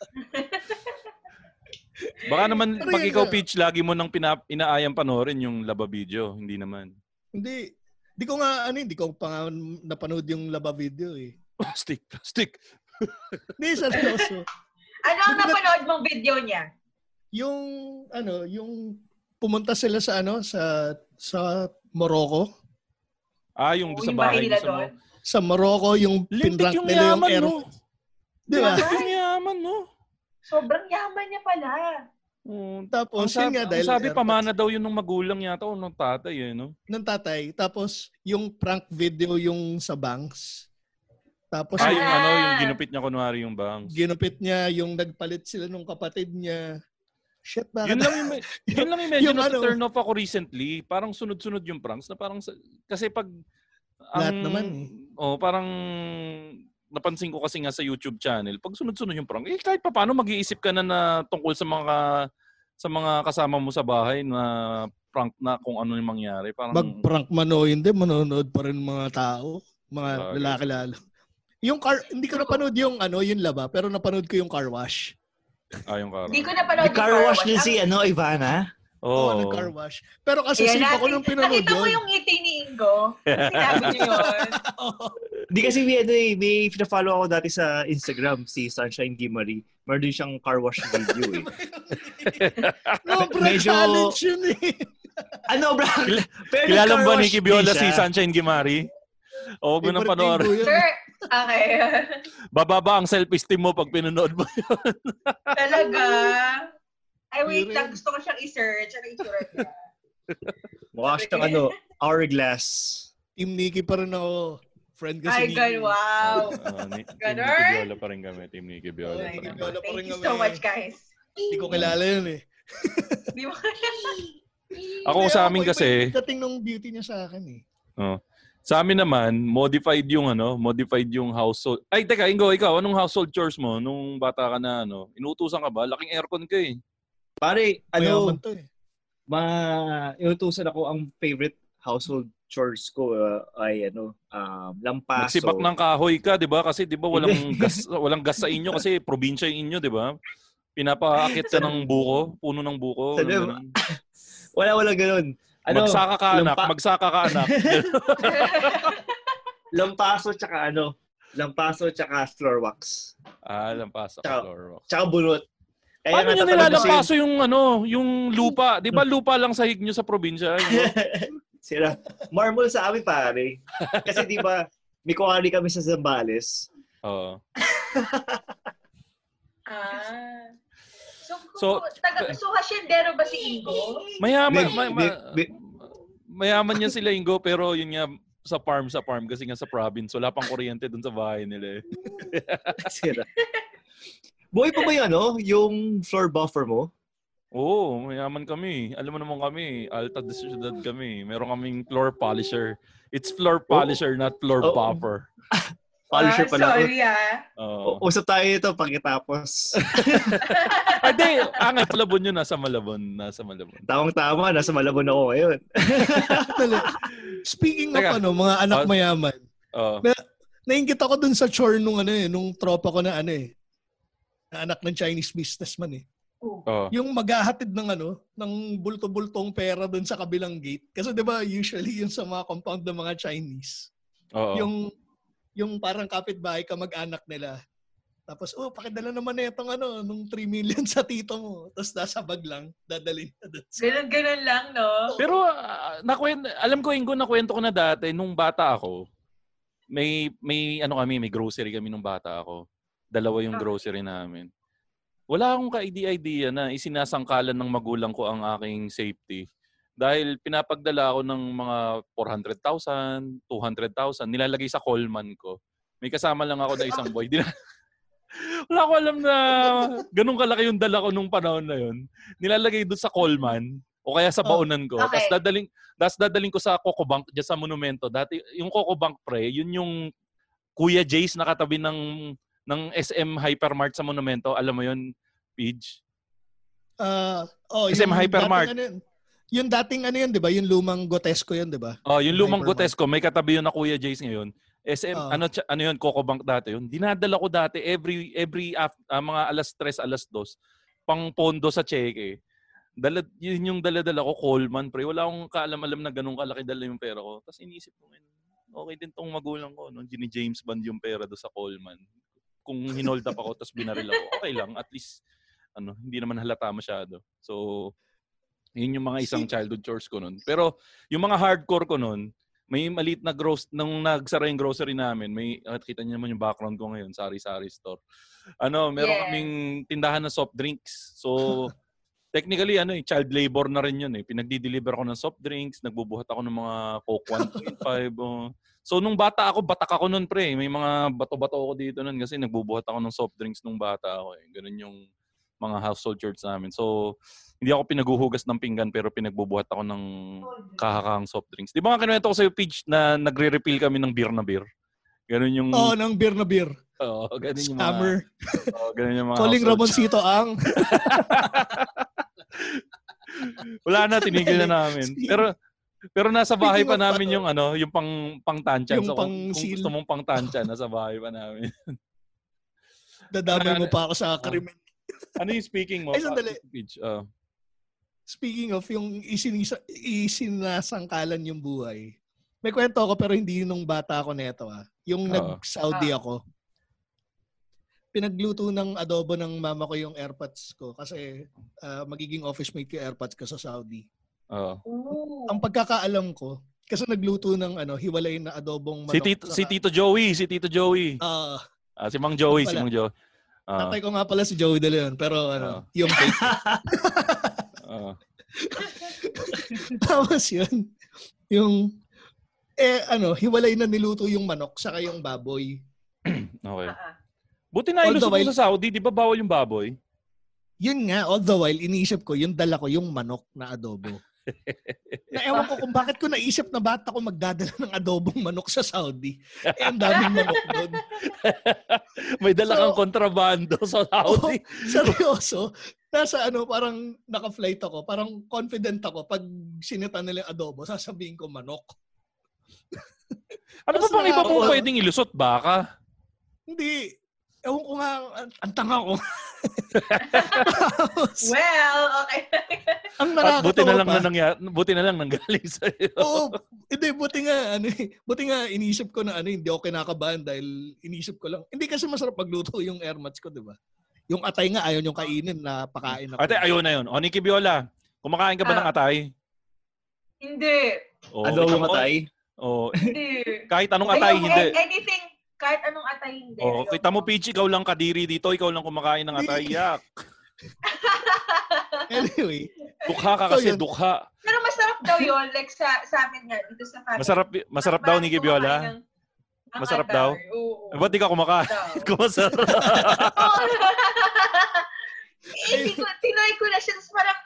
Baka naman Pero pag yun ikaw. Peach, lagi mo nang pina, inaayang panoorin yung laba video. Hindi naman. Hindi, hindi ko nga, ano, hindi ko pa nga napanood yung laba video eh. Plastic, plastic. Hindi, seryoso. Ano ang napanood mong video niya? yung, ano, yung pumunta sila sa, ano, sa, sa Morocco. Ah, yung Oo, sa bahay bahay nila doon. Sa Morocco, yung pinrank yung nila yung air. no? Di ba? Yung yaman, no? Sobrang yaman niya pala. Oo. Tapos, Ang sabi, yun nga, ang dahil sabi airpods pamana daw yun ng magulang yata o ng tatay eh, no? ng tatay. Tapos, yung prank video yung sa banks. Tapos, Ah, yung yung Ah. ano, yung ginupit niya kunwari yung bangs. ginupit niya, yung nagpalit sila nung kapatid niya. Shit, bakit? Yun lang yung, yun lang yung medyo Yung ano- na-turn off ako recently. Parang sunod-sunod yung pranks na parang, kasi pag, Lahat naman eh. Oh, parang, napansin ko kasi nga sa YouTube channel, pag sunod-sunod yung prank, eh kahit pa paano mag-iisip ka na na tungkol sa mga, sa mga kasama mo sa bahay na prank na kung ano yung mangyari. Parang, Mag-prank man o hindi, manonood pa rin mga tao. Mga Bagay. lalaki lalo. Yung car, hindi ko napanood yung ano, yung laba, pero napanood ko yung car wash. ah, yung karo. Hindi ko napanood May car wash din si, ano, Ivana? Oo, Oo. nag-car wash. Pero kasi ako natin- nung pinanood Nakita mo yun. yung ngiti ni Ingo. Sinabi niyo yun. Hindi kasi may, ano, eh, may pina-follow ako dati sa Instagram, si Sunshine Gimari. Meron din siyang car wash video eh. no, bro, Medyo- challenge yun eh. ano, bro? Kilala ba wash ni Kibiola si. Sunshine Gimari? Huwag mo nang panoorin. Sir, Okay. Bababa ang self-esteem mo pag pinanood mo yun. Talaga? Ay, wait Hindi lang. Gusto ko siyang i-search. Ano yung itsura niya? Mukha siyang ano, hourglass. Team Nikki pa rin ako. Friend ko si Ay, Nikki. gan, wow. Uh, ni, Team? Nicky Viola pa rin kami. Team Nicky Viola Oh, pa rin kami. Thank you so much, guys. Hindi ko kilala yun eh. Di mo Ako sa amin kasi, Dating nung beauty niya sa akin eh. Oh, sa amin naman, modified yung ano, modified yung household. Ay, teka, Ingo, ikaw, anong household chores mo nung bata ka na ano? Inutusan ka ba? Laking aircon ka eh. Pare, ano, to eh. ma inutusan ako ang favorite household chores ko uh, ay ano, um, lampaso. Nagsibak ng kahoy ka, 'di ba? Kasi 'di ba walang gas walang gas sa inyo kasi probinsya yung inyo, 'di ba? Pinapaakit ka ng buko, puno ng buko. Sa- ganun. Wala, wala ganun. Ano, magsaka ka anak, magsaka ka anak. lampaso tsaka ano, lampaso tsaka floor wax. ah, lampas sa Tsaka- floor wax. Tsaka bunot. Kaya Paano nga nyo nilalampaso yung ano, yung lupa? 'Di ba lupa lang sahig nyo sa probinsya? Sila, marble sa amin pare. Kasi di ba, may kuwari kami sa Zambales. Oo. Ah. So, taga, so hasyendero ba si Ingo? Mayaman, may, di- ma- di- mayaman yan sila Ingo, pero yun nga, sa farm, sa farm, kasi nga sa province, wala pang kuryente dun sa bahay nila eh. Sila. Buhay pa ba yung ano, yung floor buffer mo? Oo, mayaman kami. Alam mo naman kami, alta de ciudad kami. Meron kaming floor polisher. It's floor polisher, not floor Oh. buffer. Polisher ah, pala. Sorry ah. Oo. U- Usap tayo ito pagkatapos. Ay, di. Ah, nga, Malabon yun. Nasa Malabon. Nasa Malabon. Tawang-tama, nasa Malabon ako ngayon. Speaking of Teka. ano, mga anak Ah. mayaman, Oo. nainggit ako dun sa chore nung ano eh, nung tropa ko na ano eh, na anak ng Chinese businessman eh. Oo. Yung maghahatid ng ano, ng bulto-bultong pera dun sa kabilang gate. Kasi 'di ba usually yung sa mga compound ng mga Chinese, Oo. yung yung parang kapitbahay ka mag-anak nila. Tapos, oh, pakidala naman na itong ano, nung 3 million sa tito mo. Tapos nasa bag lang, dadalhin na sa... Ganun-ganun lang, no? Pero ah, nakwent, alam ko Ingo nakwento ko na dati nung bata ako. May may ano kami, may grocery kami nung bata ako. Dalawa yung grocery namin. Wala akong ka-idea na isinasangkalan ng magulang ko ang aking safety. Dahil pinapagdala ako ng mga 400,000, 200,000, nilalagay sa Coleman ko. May kasama lang ako na isang boy. Di na, wala ko alam na ganun kalaki yung dala ko nung panahon na yun. Nilalagay doon sa Coleman o kaya sa Oh, baunan ko. okay. Tapos dadaling, tapos dadaling ko sa Coco Bank dyan sa monumento. Dati, yung Coco Bank pre, yun yung Kuya Jace na katabi ng ng SM Hypermart sa monumento. Alam mo yun, Pidge? Ah, oh, SM yung Hypermart. ano yung dating ano yun, 'di ba? Yung lumang Gotesco yun, 'di ba? Oh, yung lumang. Gotesco, may katabi yun na Kuya Jace ngayon. SM, Oo. ano, tsa- ano yun, Coco Bank dati yun. Dinadala ko dati every, every af, ah, mga alas 3, alas 2, pang pondo sa cheque. Dala, yun yung dala-dala ko, Coleman, pre. Wala akong kaalam-alam na ganun kalaki dala yung pera ko. Tapos inisip ko, "Man, okay din tong magulang ko. No? Gini James Bond yung pera do sa Coleman. Kung hinold up ako, tapos binaril ako, okay lang. At least, ano, hindi naman halata masyado. So, yun yung mga isang childhood chores ko nun. Pero, yung mga hardcore ko nun, may maliit na gross nung nagsara yung grocery namin, may at kita niyo naman yung background ko ngayon, sari-sari store. Ano, meron Yeah. kaming tindahan ng soft drinks. So technically ano, eh, child labor na rin 'yun eh. Pinagdi-deliver ako ng soft drinks, nagbubuhat ako ng mga Coke 1.5. oh. So nung bata ako, batak ako nun pre. May mga bato-bato ako dito nun kasi nagbubuhat ako ng soft drinks nung bata ako eh. Ganun yung mga household chores namin. So hindi ako pinaguhugas ng pinggan pero pinagbubuhat ako ng kahakang soft drinks. Di ba nga kinuwento ko sa'yo, Peach, na nagre-refill kami ng beer na beer? Ganun yung... Oh, ng beer na beer. Oo, ganun yung mga... Scammer. Oo, ganun yung mga Calling household Ramoncito ang. Wala na, tinigil na namin. Pero pero nasa bahay pa namin yung ano, yung pang pang tansyan. yung So, kung, pang kung seal. gusto mong pang tansyan, nasa bahay pa namin. Dadamay mo pa ako sa krimen. Ano yung speaking mo? Ay, sandali. Peach, ah. Speaking of yung isinisa, isinasangkalan yung buhay. May kwento ako pero hindi nung bata ako neto ah. Yung Oo. nag-Saudi Ah. ako. Pinagluto ng adobo ng mama ko yung airpods ko kasi ah, magiging office mate ko airpods ko sa Saudi. Oo. Ooh. Ang pagkakaalam ko, Kasi nagluto ng ano, hiwalay na adobong manok. Si Tito, si Tito Joey, si Tito Joey. Ah, Ah, si Mang Joey, si. Mang Joey. Ah, tatay ko nga pala si Joey De Leon, pero ano, yung fake. ah. Tapos yun, yung, eh ano, hiwalay na niluto yung manok saka yung baboy. okay. Ah, ah. Buti na ilusot mo while- sa Saudi, di ba bawal yung baboy? Yun nga, all the while, iniisip ko, yung dala ko, yung manok na adobo. Na ewan ko kung bakit ko naisip na bata ko magdadala ng adobong manok sa Saudi. Eh, ang daming manok doon. May dala So- kang kontrabando sa Saudi. Seryoso. Nasa ano, parang naka-flight ako. Parang confident ako. Pag sinita nila yung adobo, sasabihin ko manok. ano ba Tapos bang iba nakaka- pwedeng ilusot? Baka? Hindi. Ewan ko nga, ang, ang tanga ko. Well, okay. ang At buti na nakakatawa lang pa, na nangyari, buti na lang nanggaling sa iyo. Oo, hindi, buti nga, ano eh, buti nga iniisip ko na ano, hindi ako kinakabahan dahil iniisip ko lang. Hindi kasi masarap pagluto yung air mats ko, di ba? Yung atay nga, ayaw niyong kainin na pakain ako. Ate, ayun na yun. O, Nikki Biola, kumakain ka ba Ah. ng atay? Hindi. O, Adobo ikaw- matay. O, Hindi. kahit anong atay, Ayoko, hindi. a- Anything, kahit anong atay, hindi. O, Ayoko. kita mo, Peach, ikaw lang kadiri dito. Ikaw lang kumakain ng atay. Yak. Anyway, Dukha ka So, kasi, yun. dukha. Pero masarap daw yun. Like sa, sa amin nga, dito sa family. Masarap, masarap daw, Marami Nikki kumakain Biola. ng- ang Masarap atay. daw? Oo. Eh, ba't di ka kumakain? Kung masarap. eh, hindi ko, tinoy ko na siya. Tapos parang,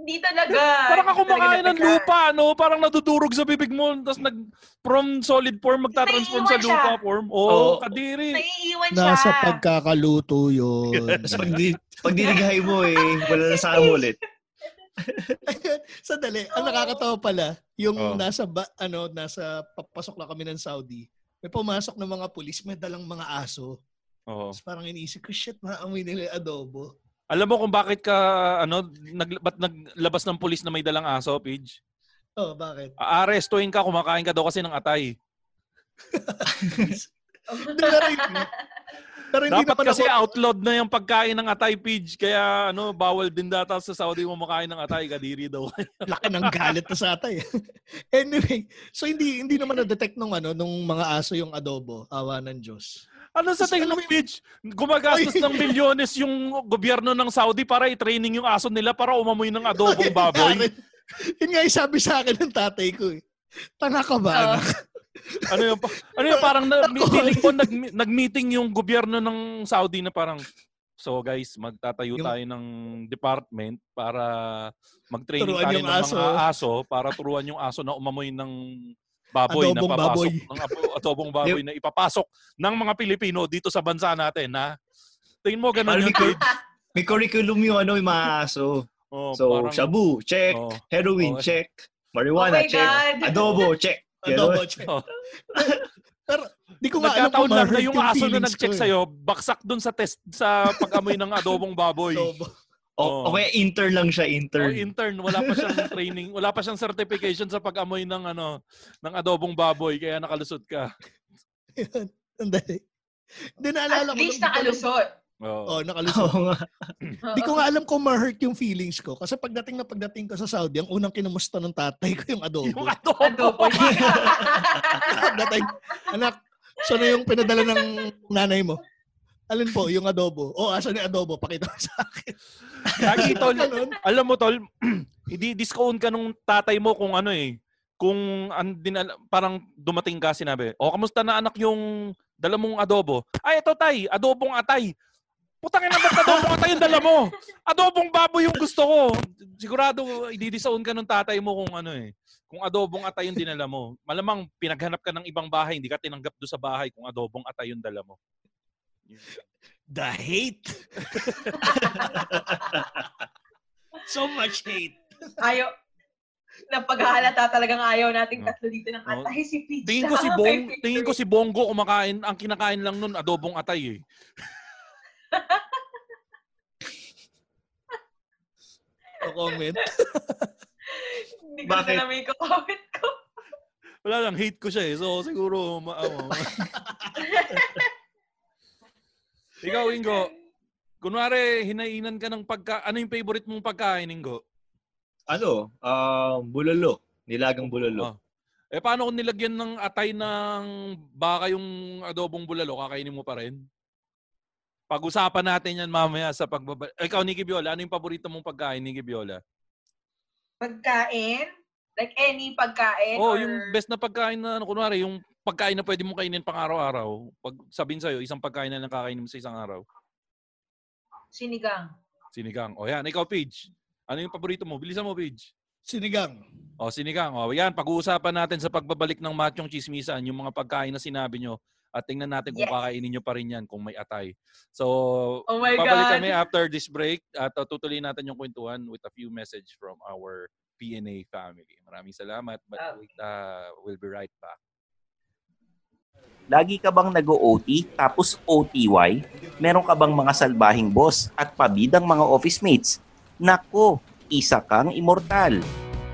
hindi talaga. Parang talaga kumakain ng lupa, no? Parang nadudurog sa bibig mo. Tapos nag, from solid form, magta-transform sa lupa siya. form. Oo, Oo. kadiri. Naiiwan siya. nasa pagkakaluto yun. Tapos pag, di, pag dinighay mo eh, wala na sa mo ulit. Sandali, ang nakakatawa pala, yung Oh. nasa, ba, ano, nasa papasok na kami ng Saudi, may pumasok ng mga pulis, may dalang mga aso. Oo. Tapos parang iniisip ko, shit, maamoy nila yung adobo. Alam mo kung bakit ka, ano, nag, ba't naglabas ng pulis na may dalang aso, Pidge? Oh, bakit? Aarestuin ka, kumakain ka daw kasi ng atay. Pero, hindi- Dapat naman kasi ako, outlawed na yung pagkain ng atay, Pidge. Kaya, ano, bawal din data sa Saudi mo makain ng atay. Kadiri daw. laki ng galit na sa atay. anyway, so hindi hindi naman na-detect nung ano nung mga aso yung adobo, awa ng Diyos. Ano sa tingin mo, Pidge? Gumagastos ng milyones yung gobyerno ng Saudi para i-training yung aso nila para umamoy ng adobong baboy. Yun nga yung sabi sa akin ng tatay ko eh. Tanga ka ba, Oo. anak? ano yung, ano yung parang na, feeling ko nag, nag-meeting yung gobyerno ng Saudi na parang So guys, magtatayo Yung- tayo ng department para mag-training tayo ng aso. mga aso para turuan yung aso na umamoy ng baboy na Adobong papasok baboy. ng abo- adobong baboy na ipapasok ng mga Pilipino dito sa bansa natin na tingin mo ganun yung may, cur- may curriculum yung ano, yung mga aso. oh, So, parang- shabu, check. oh, Heroin, Oh. check. Oh Marijuana, my check. God. Adobo, check. Adobo, check. oh. Pero di ko nga alam kung na yung aso na nag-check eh. sa'yo, baksak dun sa test sa pag-amoy ng adobong baboy. Adobo. O, o kaya intern lang siya, Oh, intern. intern, wala pa siyang training, wala pa siyang certification sa pag-amoy ng ano, ng adobong baboy kaya nakalusot ka. Yun. Sandali. Hindi At naalala ko. least nung- nakalusot. Oo. Oh, nakalusot. Oo nga. Di ko nga alam kung ma-hurt yung feelings ko. Kasi pagdating na pagdating ko sa Saudi, ang unang kinamusta ng tatay ko yung adobo. Yung adobo. Adobo. Pagdating, anak, so na yung pinadala ng nanay mo? Alin po, yung adobo. O, asan yung adobo? Pakita mo sa akin. Lagi tol, alam mo tol, i-discount ka nung tatay mo kung ano eh, kung an, dinala, parang dumating ka sinabi, o kamusta na anak yung dala mong adobo? Ay, ito tay, adobong atay. Putang ina ba't adobong atay yung dala mo? Adobong baboy yung gusto ko. Sigurado, i-disown ka nung tatay mo kung ano eh. Kung adobong atay yung dinala mo. Malamang pinaghanap ka ng ibang bahay, hindi ka tinanggap doon sa bahay kung adobong atay yung dala mo. The hate. so much hate. Ayaw. Napaghahalata talagang ayaw nating tatlo dito ng Oo. atay si Peach. Tingin ko si Bong, tingin ko si Bongo kumakain, ang kinakain lang nun adobong atay eh. No comment. Hindi ko Bakit? na namin comment ko. Wala lang, hate ko siya eh. So siguro, ma- ano. Ikaw, Ingo, kunwari, hinainan ka ng pagka... Ano yung favorite mong pagkain, Ingo? Ano? Um, bulalo. Nilagang bulalo. Oh. Eh, paano kung nilagyan ng atay ng baka yung adobong bulalo, kakainin mo pa rin? Pag-usapan natin yan mamaya sa pagbaba... Ikaw, Nikki Biola, ano yung paborito mong pagkain, Nikki Biola? Pagkain? Like any pagkain? Oh, or... yung best na pagkain na, ano, kunwari, yung pagkain na pwede mong kainin pang araw-araw. Pag sabihin sa'yo, isang pagkain na lang kakainin mo sa isang araw. Sinigang. Sinigang. O yan, ikaw, Pidge. Ano yung paborito mo? Bilisan mo, Pidge. Sinigang. O, sinigang. O, yan, pag-uusapan natin sa pagbabalik ng Machong Chismisan, yung mga pagkain na sinabi nyo, at tingnan natin kung Yes. kakainin nyo pa rin yan kung may atay. So, Oh my babalik God. kami after this break at uh, tutuloy natin yung kwentuhan with a few message from our PNA family. Maraming salamat, but Ah. wait, uh, we'll be right back. Lagi ka bang nag-OT tapos OTY? Meron ka bang mga salbahing boss at pabidang mga office mates? Nako, isa kang immortal.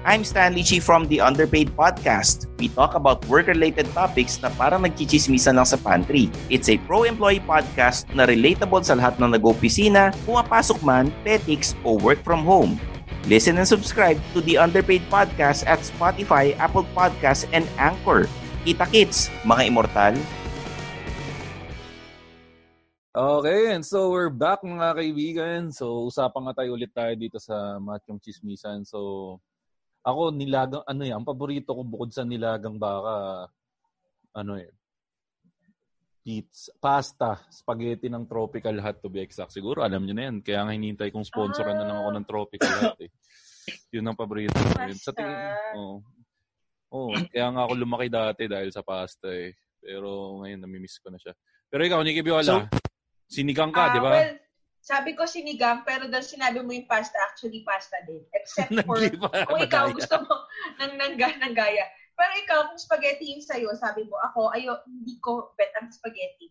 I'm Stanley Chi from the Underpaid Podcast. We talk about work-related topics na parang nagchichismisan lang sa pantry. It's a pro-employee podcast na relatable sa lahat ng nag-opisina, pumapasok man, petics, o work from home. Listen and subscribe to the Underpaid Podcast at Spotify, Apple Podcasts, and Anchor. Kita kits, mga immortal. Okay, and so we're back mga kaibigan. So usapan nga tayo ulit tayo dito sa Machong Chismisan. So ako nilagang ano yan, ang paborito ko bukod sa nilagang baka ano eh pizza, pasta, spaghetti ng Tropical Hut to be exact. Siguro alam niyo na yan. Kaya nga hinintay kong sponsoran na lang ako ng Tropical Hut eh. Yun ang paborito ko. Sa tingin, oh. Oh, kaya nga ako lumaki dati dahil sa pasta eh. Pero ngayon namimiss ko na siya. Pero ikaw, Nikki Biola, sinigang ka, Ah, di ba? Well, sabi ko sinigang, pero dahil sinabi mo yung pasta, actually pasta din. Except for, kung ikaw gusto mo ng, ng, ng gaya. Pero ikaw, kung spaghetti yung sa'yo, sabi mo, ako, ayo, hindi ko bet ang spaghetti.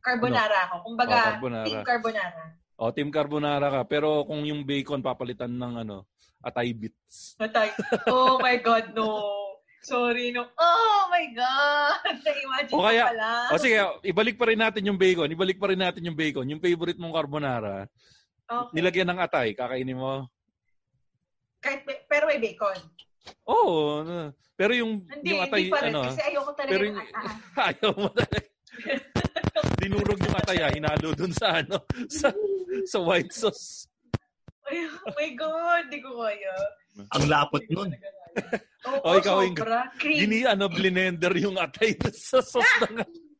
Carbonara ako. Kumbaga, Oh, carbonara. team carbonara. O, team carbonara ka. Pero kung yung bacon papalitan ng ano, atay bits. Matay. Oh my God, no. Sorry, no. Oh my God. Na-imagine O kaya, pala. o sige, ibalik pa rin natin yung bacon. Ibalik pa rin natin yung bacon. Yung favorite mong carbonara, Okay. nilagyan ng atay, kakainin mo. Kahit, pero may bacon. Oo. ano. pero yung, Hindi, yung atay, hindi pa rin. ano, kasi ayoko talaga pero ng yung, atay. ayaw mo talaga. Dinurog yung atay, ah, hinalo dun sa, ano, sa, sa white sauce. Ay, oh my God. Hindi ko kaya. Ang lapot nun. Oo, O, ikaw, sobra. Cream. Gini, ano, blender yung atay sa sauce ng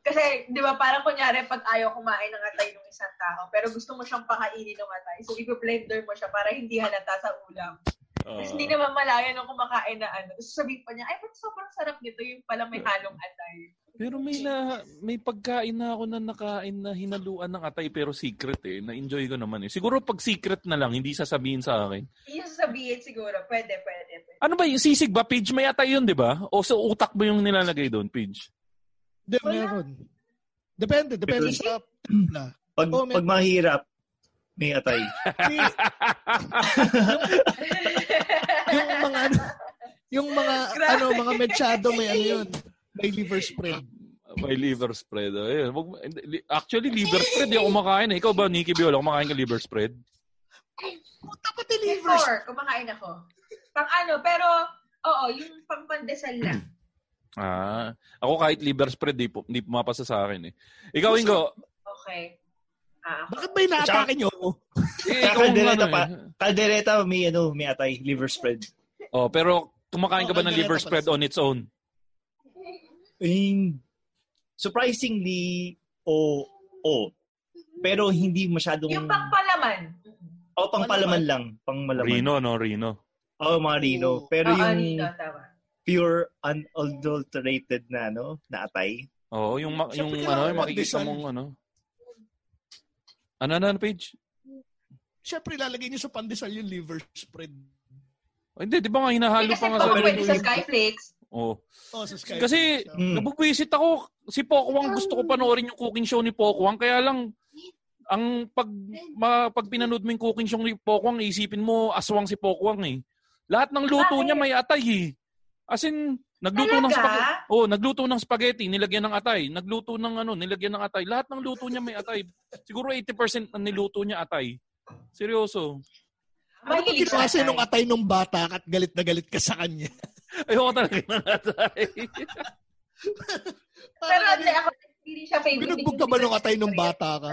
Kasi, di ba, parang kunyari, pag ayaw kumain ng atay ng isang tao, pero gusto mo siyang pakainin ng atay, so i-blender mo siya para hindi halata sa ulam. Ah. Tapos hindi naman malaya nung kumakain na ano. Tapos sabihin pa niya, ay, ba't sobrang sarap nito yung pala may halong atay. Pero may na may pagkain na ako na nakain na hinaluan ng atay pero secret eh. Na-enjoy ko naman eh. Siguro pag secret na lang, hindi sasabihin sa akin. Yung sasabihin siguro, pwede, pwede, pwede. Ano ba yung sisig ba? Page may atay yun, di ba? O sa utak mo yung nilalagay doon, Page? Hindi, meron. Depende, depende Because- sa. Pag, Oh, pag mahirap, may atay. Yung- yung mga ano, yung mga Grabe. ano, mga mechado may ano yun. May liver spread. May liver spread. Ayun. Wag- li- Actually, liver spread, di ako kumakain eh. Ikaw ba, Nikki Biola, kumakain ka liver spread? Puta pati liver Before, kumakain ako. Pang ano, pero, oo, yung pang pandesal lang. Ah. Ako kahit liver spread, di, po, di pumapasa sa akin eh. Ikaw, Ingo, Okay. Ah, ako. Bakit ba inaatake nyo? eh, ikaw ang Kaldereta ano pa. eh. Kaldereta, may ano, may atay, liver spread. Oh, pero kumakain ka ba ng liver spread on its own? In, surprisingly, o, o. Pero hindi masyadong... Yung pangpalaman. O, pang palaman lang. Pang malaman. Rino, no? Rino. Oo, mga Rino. Pero Oo, yung Rino, tama. pure unadulterated na, no, na atay. Oo, yung, ma- yung ano, kailangan yung makikita mong ano. Ano na, Page? Siyempre, ilalagay nyo sa pandesal yung liver spread. Oh, hindi, di ba nga hinahalo kasi pa nga sa pwede sa Skyflakes. Oh. Oh, sa. Kasi Mm. nabubwisit ako. Si Pokwang gusto ko panoorin yung cooking show ni Pokwang. Kaya lang, ang pag, ma, pag pinanood mo yung cooking show ni Pokwang, isipin mo, aswang si Pokwang eh. Lahat ng luto Bakit? niya may atay eh. As in, nagluto ng Talaga? spaghetti. Oh, nagluto ng spaghetti, nilagyan ng atay. Nagluto ng ano, nilagyan ng atay. Lahat ng luto niya may atay. Siguro 80% ng niluto niya atay. Seryoso. Ano ba ginawa sa'yo nung atay nung bata at galit na galit ka sa kanya? Ayoko talaga ng atay. Pero hindi ako, hindi siya favorite. Binugbog ka ba nung atay nung bata ka?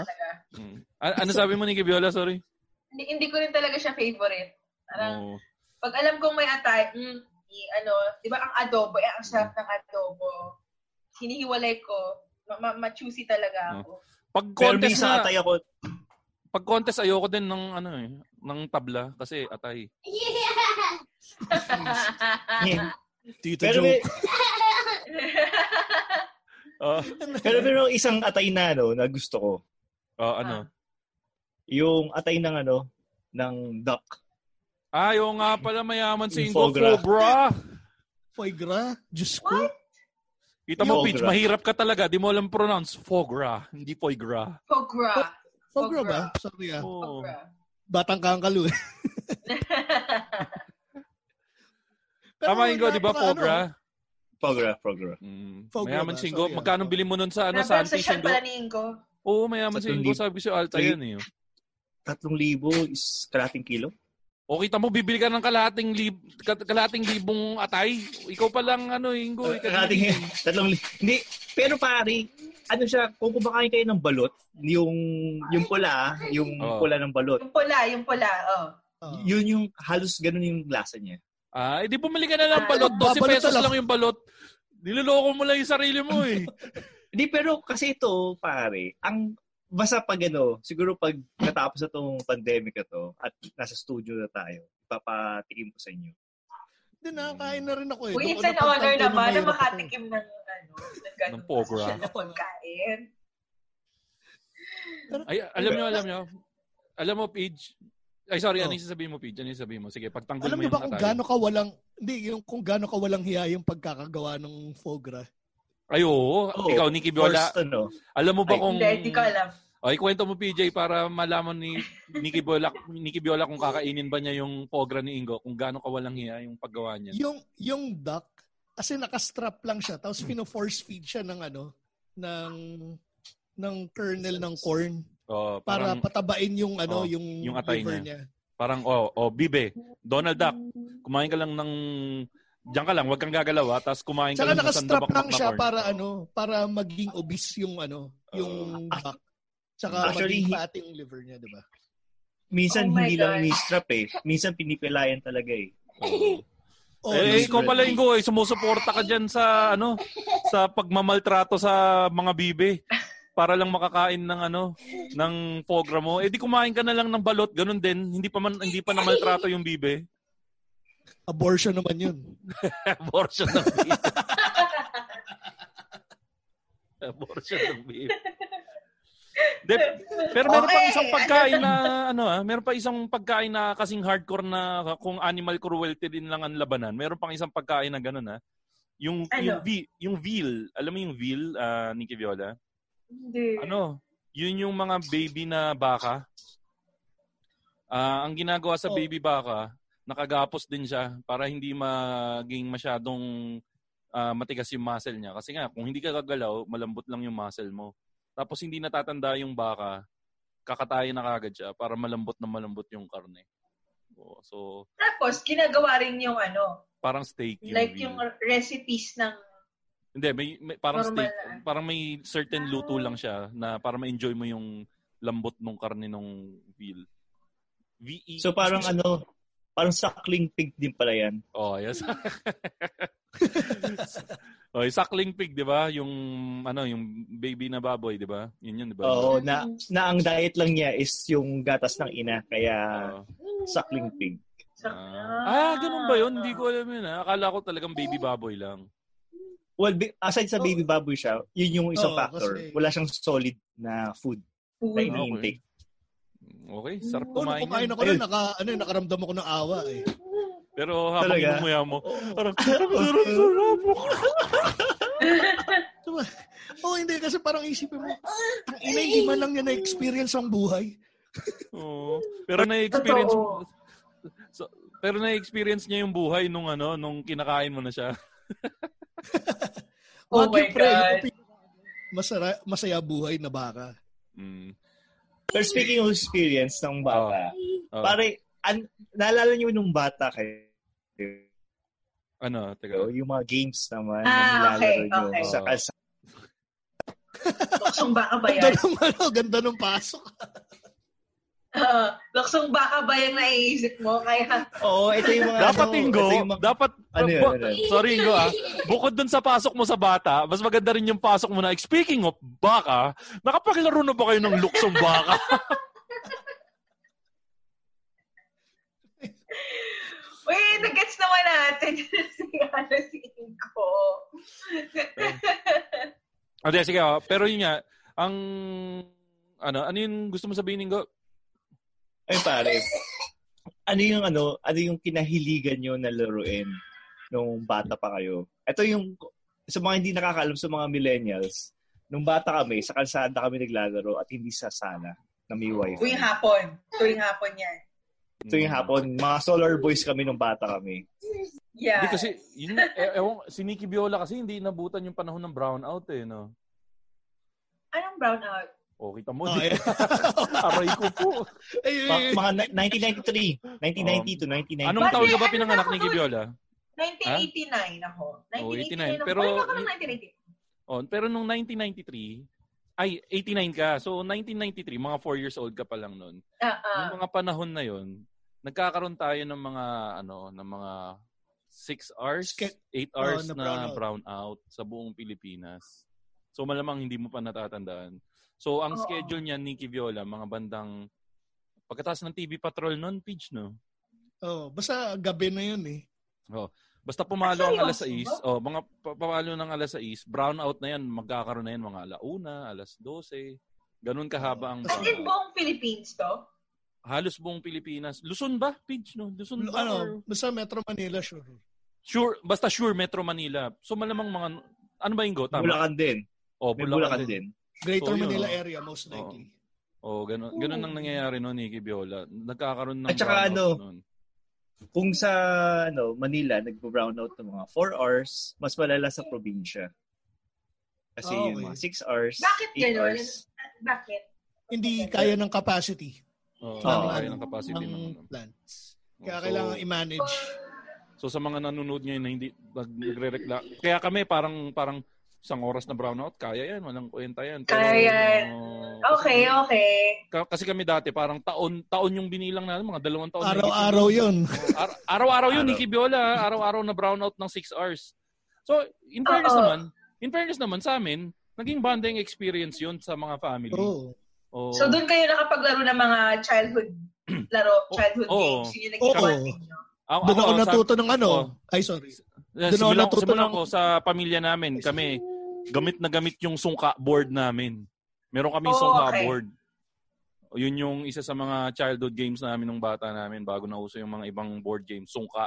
Mm. A- ano sabi mo ni Viola? Sorry. Hindi, hindi ko rin talaga siya favorite. Parang, Oo. pag alam kong may atay, mm, i- ano, di ba ang adobo, eh, ang sarap ng adobo. Hinihiwalay ko, ma- ma- ma-choosy talaga ako. Pag Pero contest na, atay ako, pag contest ayoko din ng ano eh, ng tabla kasi atay. Tito pero, Joe. may, Oh, pero meron isang atay na, ano, na gusto ko. oh ano? Yung atay ng, ano, ng duck. Ah, yung nga pala mayaman gras. Cobra. Foie gras? Diyos ko. Kita mo, Peach, mahirap ka talaga. Di mo alam pronounce. Foie gras, hindi foie gras. Fogra. Foie gras ba? Sorry ah. Oh. Fogra. Batang kangkalo eh. Pero Tama Ingo, di ba, foie gras? Fogra, fogra. Mm. Mayaman si Ingo. Magkano bili mo nun sa ano, sa shop Ingo? pala ni Ingo. Oo, mayaman si Ingo. Sabi ko Alta yan eh. Tatlong libo is kalating kilo. O kita mo, bibili ka ng kalating, lib, kalating libong atay. Ikaw pa lang, ano, Ingo. ikaw Kalating, tatlong libo. Hindi, pero pare, ano siya, kung kumakain kayo ng balot, yung yung pula, yung Oo. pula ng balot, Yung pula, yung pula, oh. Ah. yun yung halos ganun yung lasa niya. Ah, edi bumili ka na ng Ah, balot. 12 babalot pesos talaga. lang yung balot. Niloloko mo lang yung sarili mo eh. Hindi, pero kasi ito, pare, ang basta pag ano, siguro pag natapos na itong pandemic na to at nasa studio na tayo, ipapatikim ko sa inyo. Hindi, nakakain na rin ako eh. Uy, it's ko an honor na mahirap ako. makatikim ng, ano, ng ganun Ng na pagkain. Ay, alam nyo, alam nyo. Alam mo, Pidge. Ay, sorry, Oh. ano yung sasabihin mo, Pidge? Ano yung sasabihin mo? Sige, pagtanggol Alam mo yung ba kung gaano ka walang, hindi, yung kung gaano ka walang hiya yung pagkakagawa ng foie gras. Ay, oo. Oo, Ikaw, Nikki Biola. First, ano, Alam mo ba Ay, kung... Hindi, hindi ko alam. Ay, kwento mo, PJ, para malaman ni Nikki Biola, Nikki Biola kung kakainin ba niya yung pogra ni Ingo, kung gaano kawalang hiya yung paggawa niya. Yung, yung duck, kasi nakastrap lang siya, tapos pino-force feed siya ng ano, ng, ng kernel ng corn Oh, para parang, patabain yung ano, Oh, yung, yung atay liver niya. niya. parang, oh, oh, bibe, Donald Duck, kumain ka lang ng, diyan ka lang, wag kang gagalaw, ha, tapos kumain ka Tsaka lang ng nakastrap lang siya corn. para ano, para maging obese yung ano, yung duck. Tsaka Actually, maging fat yung liver niya, di ba? minsan Oh hindi lang God. ni-strap eh. Minsan pinipilayan talaga eh. Oh, eh, yung- ikaw pala, Ingo, eh, sumusuporta ka dyan sa, ano, sa pagmamaltrato sa mga bibe para lang makakain ng ano ng program mo. Eh di kumain ka na lang ng balot, ganun din. Hindi pa man hindi pa namaltrato yung bibe. abortion naman yun. Abortion ng bibe. Abortion ng bibe. De, pero meron pa Okay, isang pagkain na ano ah, meron pa isang pagkain na kasing hardcore na kung animal cruelty din lang ang labanan. Meron pang isang pagkain na ganun ah. Yung Ano? yung yung veal, alam mo yung veal, ah, Nikki Viola? Hindi. Ano? Yun yung mga baby na baka. Ah, ang ginagawa sa Oh. baby baka, nakagapos din siya para hindi maging masyadong ah, matigas yung muscle niya. Kasi nga, kung hindi ka gagalaw, malambot lang yung muscle mo. Tapos hindi natatanda yung baka, kakatayin na kagad siya para malambot na malambot yung karne. Oo, So, Tapos, ginagawa rin yung ano, parang steak yung like veal. yung recipes ng Hindi, may, may parang Normal steak, na. parang may certain luto lang siya na para ma-enjoy mo yung lambot ng karne ng veal. V-E. So parang ano, parang suckling pig din pala yan. Oh, yes. oh, yung suckling pig, 'di ba? Yung ano, yung baby na baboy, 'di ba? Yun yun, 'di ba? Oo, na, na ang diet lang niya is yung gatas ng ina, kaya Oo. suckling pig. Ah, ah, ganun ba yun? Hindi ko alam yun. ah. Akala ko talagang baby baboy lang. Well, aside sa baby baboy siya, yun yung isang Oo, factor. kasi- Wala siyang solid na food na food. ini-intake. Okay, sarap Oh, nung kumain kumain yan. ako nun, naka, ano, nakaramdam ako ng awa eh. Pero habang Talaga? inumuya mo, parang, sarap, sarap, sarap. Oh, hindi kasi parang isipin mo, ang ina, hindi man lang niya na-experience ang buhay. Oo. Pero na-experience Totoo. So, pero na-experience niya yung buhay nung ano, nung kinakain mo na siya. Oh Wag my God. masara, masaya buhay na baka. Mm. Pero speaking of experience ng bata, Oh. pare, an, naalala niyo nung bata kayo, Ano, teka. yung mga games naman Ah, na nilalaro okay, okay. sa kalsada. Luksong baka ba Ganda yan? ng, ano, ganda ng pasok. Oo. luksong baka ba yung naiisip mo? Kaya, Oo, ito yung mga Dapat ano, Ingo, mga- dapat, Ano yun, ano yun? sorry Ingo ah, bukod dun sa pasok mo sa bata, mas maganda rin yung pasok mo na, speaking of baka, nakapakilaro na ba kayo ng luksong baka? wait, nag-gets naman natin si, ano, si Inko. Okay, sige ah. pero yun nga, ang, ano, ano yung gusto mo sabihin Ingo? Ay pare, ano yung ano, ano yung kinahiligan nyo na laruin nung bata pa kayo? Ito yung, sa mga hindi nakakaalam sa mga millennials, nung bata kami, sa kalsada kami naglalaro at hindi sa sala na may wifi. Tuwing hapon. Tuwing hapon yan. Ito yung hapon, mga solar boys kami nung bata kami. Yeah. Hindi kasi, yun, eh, ewan, si Nikki Viola kasi hindi nabutan yung panahon ng brownout eh, no? Anong brownout? O, kita mo. Oh, yeah. Aray ko po. Ay, Ma- mga ni- 1993, 1990 to 1990. Anong taon ka ba Ano pinanganak, doon? Viola? 1989 ako. 1989 Oh, 89. ako. Pero- Pero, ako ng 1989. Oh, pero nung 1993, ay, 89 ka. So, 1993, mga 4 years old ka pa lang noon. Ah, ah. Yung mga panahon na yon nagkakaroon tayo ng mga, ano, ng mga 6 hours, Ske- 8 hours na na brownout. brown out sa buong Pilipinas. So, malamang hindi mo pa natatandaan. So, ang Oo. schedule niya, Nikki Viola, mga bandang, pagkatapos ng TV Patrol noon, Peach, no? oh, basta gabi na yun eh. Basta pumalo ang alas seryoso 6, oh, mga pumalo ng alas 6, brown out na yan, magkakaroon na yan mga alauna, alas 12. Ganun kahaba ang in brownout. buong Philippines to? Halos buong Pilipinas. Luzon ba, Pidge, no? Luzon ba? Ano, or- basta Metro Manila, sure. Sure, basta sure, Metro Manila. So malamang mga, ano ba yung go? Tama? Bulacan din. Oh, May Bulacan, Bulacan din. Greater So, Manila oh. area, most likely. Oh, ganun, ganun ang nangyayari no, Nikki Viola. Nagkakaroon ng At saka ano, nun. Kung sa ano Manila, nagpo-brownout ng mga 4 hours, mas malala sa probinsya. Kasi Ah, yung okay. mga 6 hours, Bakit 8 gano'n? hours. Bakit? Hindi kaya ng capacity Oh, Oo. kaya ng capacity ng ng ano. plants. Oh, Kaya so- kailangan i-manage. So sa mga nanonood ngayon na hindi nag- nagre-rekla kaya kami parang parang isang oras na brownout, kaya yan, walang kwenta yan. Kaya yan. oh, Okay, okay. Ka- kasi kami dati parang taon taon yung binilang natin, mga dalawang taon. Araw-araw yun. higit. Ar- araw-araw yun, Araw. Nikki Viola. Araw-araw na brownout ng 6 hours. So, in fairness Oo. naman, in fairness naman sa amin, naging bonding experience yun sa mga family. Oo. Oh. So doon kayo nakapaglaro ng mga childhood laro, childhood Oo. games. Yun yung Oo. naging bonding nyo. Ako- Doon ako sa- natuto ng ano. Oo. Ay, sorry. Simulan, natuto simulan ko sa pamilya namin, kami, gamit na gamit yung sungka board namin. Meron kami Oh, sungka okay. board. O, Yun yung isa sa mga childhood games namin nung bata namin bago nauso yung mga ibang board games, sungka.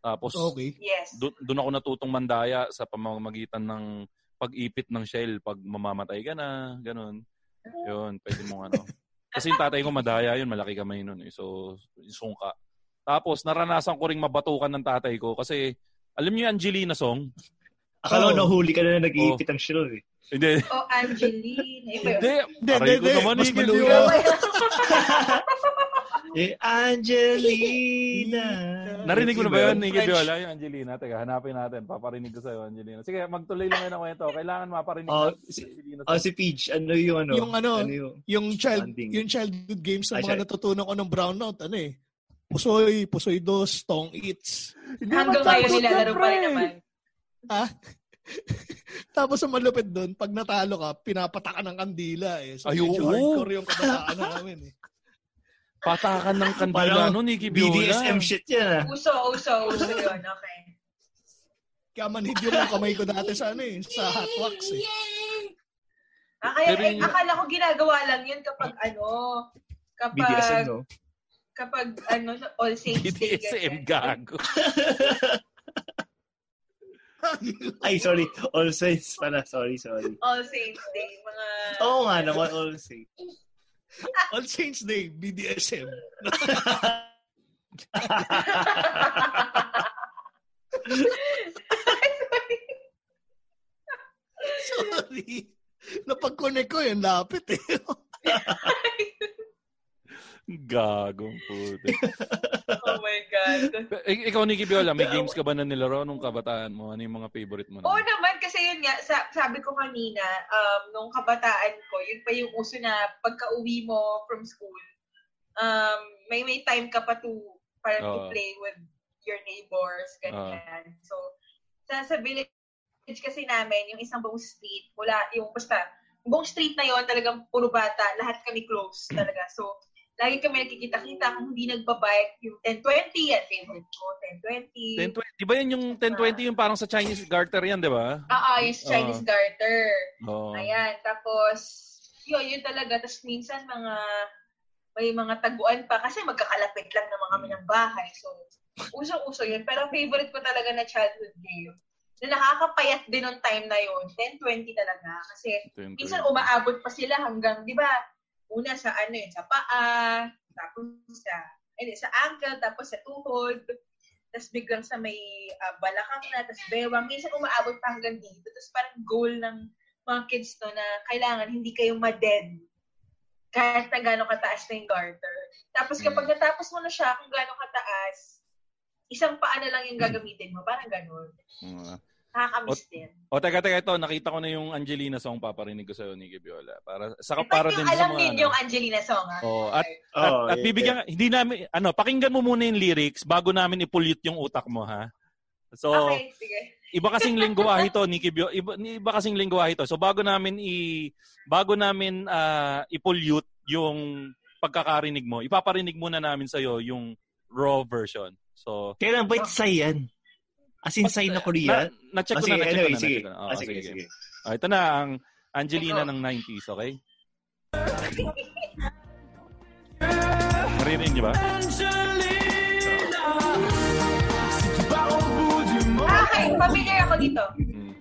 Tapos, Okay. Yes. doon ako natutong mandaya sa pamamagitan ng pag-ipit ng shell pag mamamatay ka na, ganun. Yun, pwede mong ano. Kasi yung tatay ko madaya yun, malaki kamay nun eh. So, sungka. Tapos, naranasan ko ring mabatukan ng tatay ko kasi, alam niyo yung Angelina song? Akala ko Oo. nahuli ka na nag-iipit ang shell eh. Hindi. Oh, yun. Hindi. Hindi, hindi, mas eh. Gilio. Eh, Angelina. Narinig mo na ba yun, French. Viola, yung Angelina? Teka, hanapin natin. Paparinig ko sa'yo, Angelina. Sige, magtuloy lang yun ang kwento. Kailangan maparinig Oh, si- Angelina. Oh, si Peach, ano yung ano? Yung ano, yung... Yung child Bonding. yung childhood games Ah, na mga child- natutunan ko ng brownout, ano eh. Pusoy, Pusoy Dos, Tong Eats. Hanggang ngayon nilalaro pa rin naman. Ha? Tapos ang malupit doon, pag natalo ka, pinapatakan ng kandila eh. So, Ay, medyo oo. hardcore yung kabataan namin eh. Patakan ng kandila, Parang no, Nicky Viola? BDSM shit yan ah. Uso, uso, uso yun. Okay. Kaya manhid yung kamay ko dati sa ano eh, sa hot wax eh. Ah, kaya, Pero eh, akala ko ginagawa lang yun kapag ano, kapag, BDSM, no? Kapag ano, All Saints Day. BDSM gago. Ay, sorry. All Saints pala. Sorry, sorry. All Saints Day. Mga... Oo nga naman, All Saints. All Saints Day, BDSM. Sorry. Napag-connect ko yun, lapit eh. Gagong puto. oh my God. Ik- ikaw, Nikki Biola, may games ka ba na nilaro nung kabataan mo? Ano yung mga favorite mo? Oo Na? naman, kasi yun nga, sa, sabi ko kanina, um, nung kabataan ko, yun pa yung uso na pagka-uwi mo from school, um, may may time ka pa to, para to Oo. play with your neighbors, ganyan. So, sa, sa village kasi namin, yung isang buong street, wala, yung basta, buong street na yon talagang puro bata, lahat kami close talaga. So, lagi kami nakikita-kita kung hindi nagbabike, yung 1020, yan, favorite ko, 1020. 1020, di ba yan yung 1020 yung parang sa Chinese garter yan, di ba? Ah, ah, yung Chinese Oo. garter. Oo. Ayan, tapos, yun, yun talaga. Tapos minsan mga, may mga taguan pa kasi magkakalapit lang naman kami ng bahay. So, usong-uso yun. Pero favorite ko talaga na childhood game. Na nakakapayat din nung time na yun. 10-20 talaga. Kasi 10-20. minsan umaabot pa sila hanggang, di ba, una sa ano yun, sa paa, tapos sa, hindi, sa ankle, tapos sa tuhod, tapos biglang sa may ah, balakang na, tapos bewang. Minsan umaabot pa hanggang dito. Tapos parang goal ng mga kids to na kailangan hindi kayo ma-dead kahit na gano'ng kataas na yung garter. Tapos kapag natapos mo na siya kung gano'ng kataas, isang paa na lang yung gagamitin mo. Parang gano'n. Nakakamiss din. O, teka, teka, ito. Nakita ko na yung Angelina song paparinig ko sa'yo, Nikki Biola. Para, saka Ba't para yung din sa alam mga... din ano. yung Angelina song, ha? Oh, at, Oh, at, at yeah, bibigyan, hindi namin, ano, pakinggan mo muna yung lyrics bago namin i-pollute yung utak mo, ha? So, Okay, sige. iba kasing lingwahe to, Nikki Bio, iba, iba kasing lingwahe to. So, bago namin i, bago namin ah, i-pollute yung pagkakarinig mo, ipaparinig muna namin sa'yo yung raw version. So, Kailan ba it's yan? As in Sai na Korea? na, na-check ko Ah, na, sige, na-check ko na, sige. na-check ko na. Oo, Ah, sige, sige, sige. Ah, ito na, ang Angelina ng 90s, okay? Maririnig niyo ba? Okay, familiar ako dito. Mm.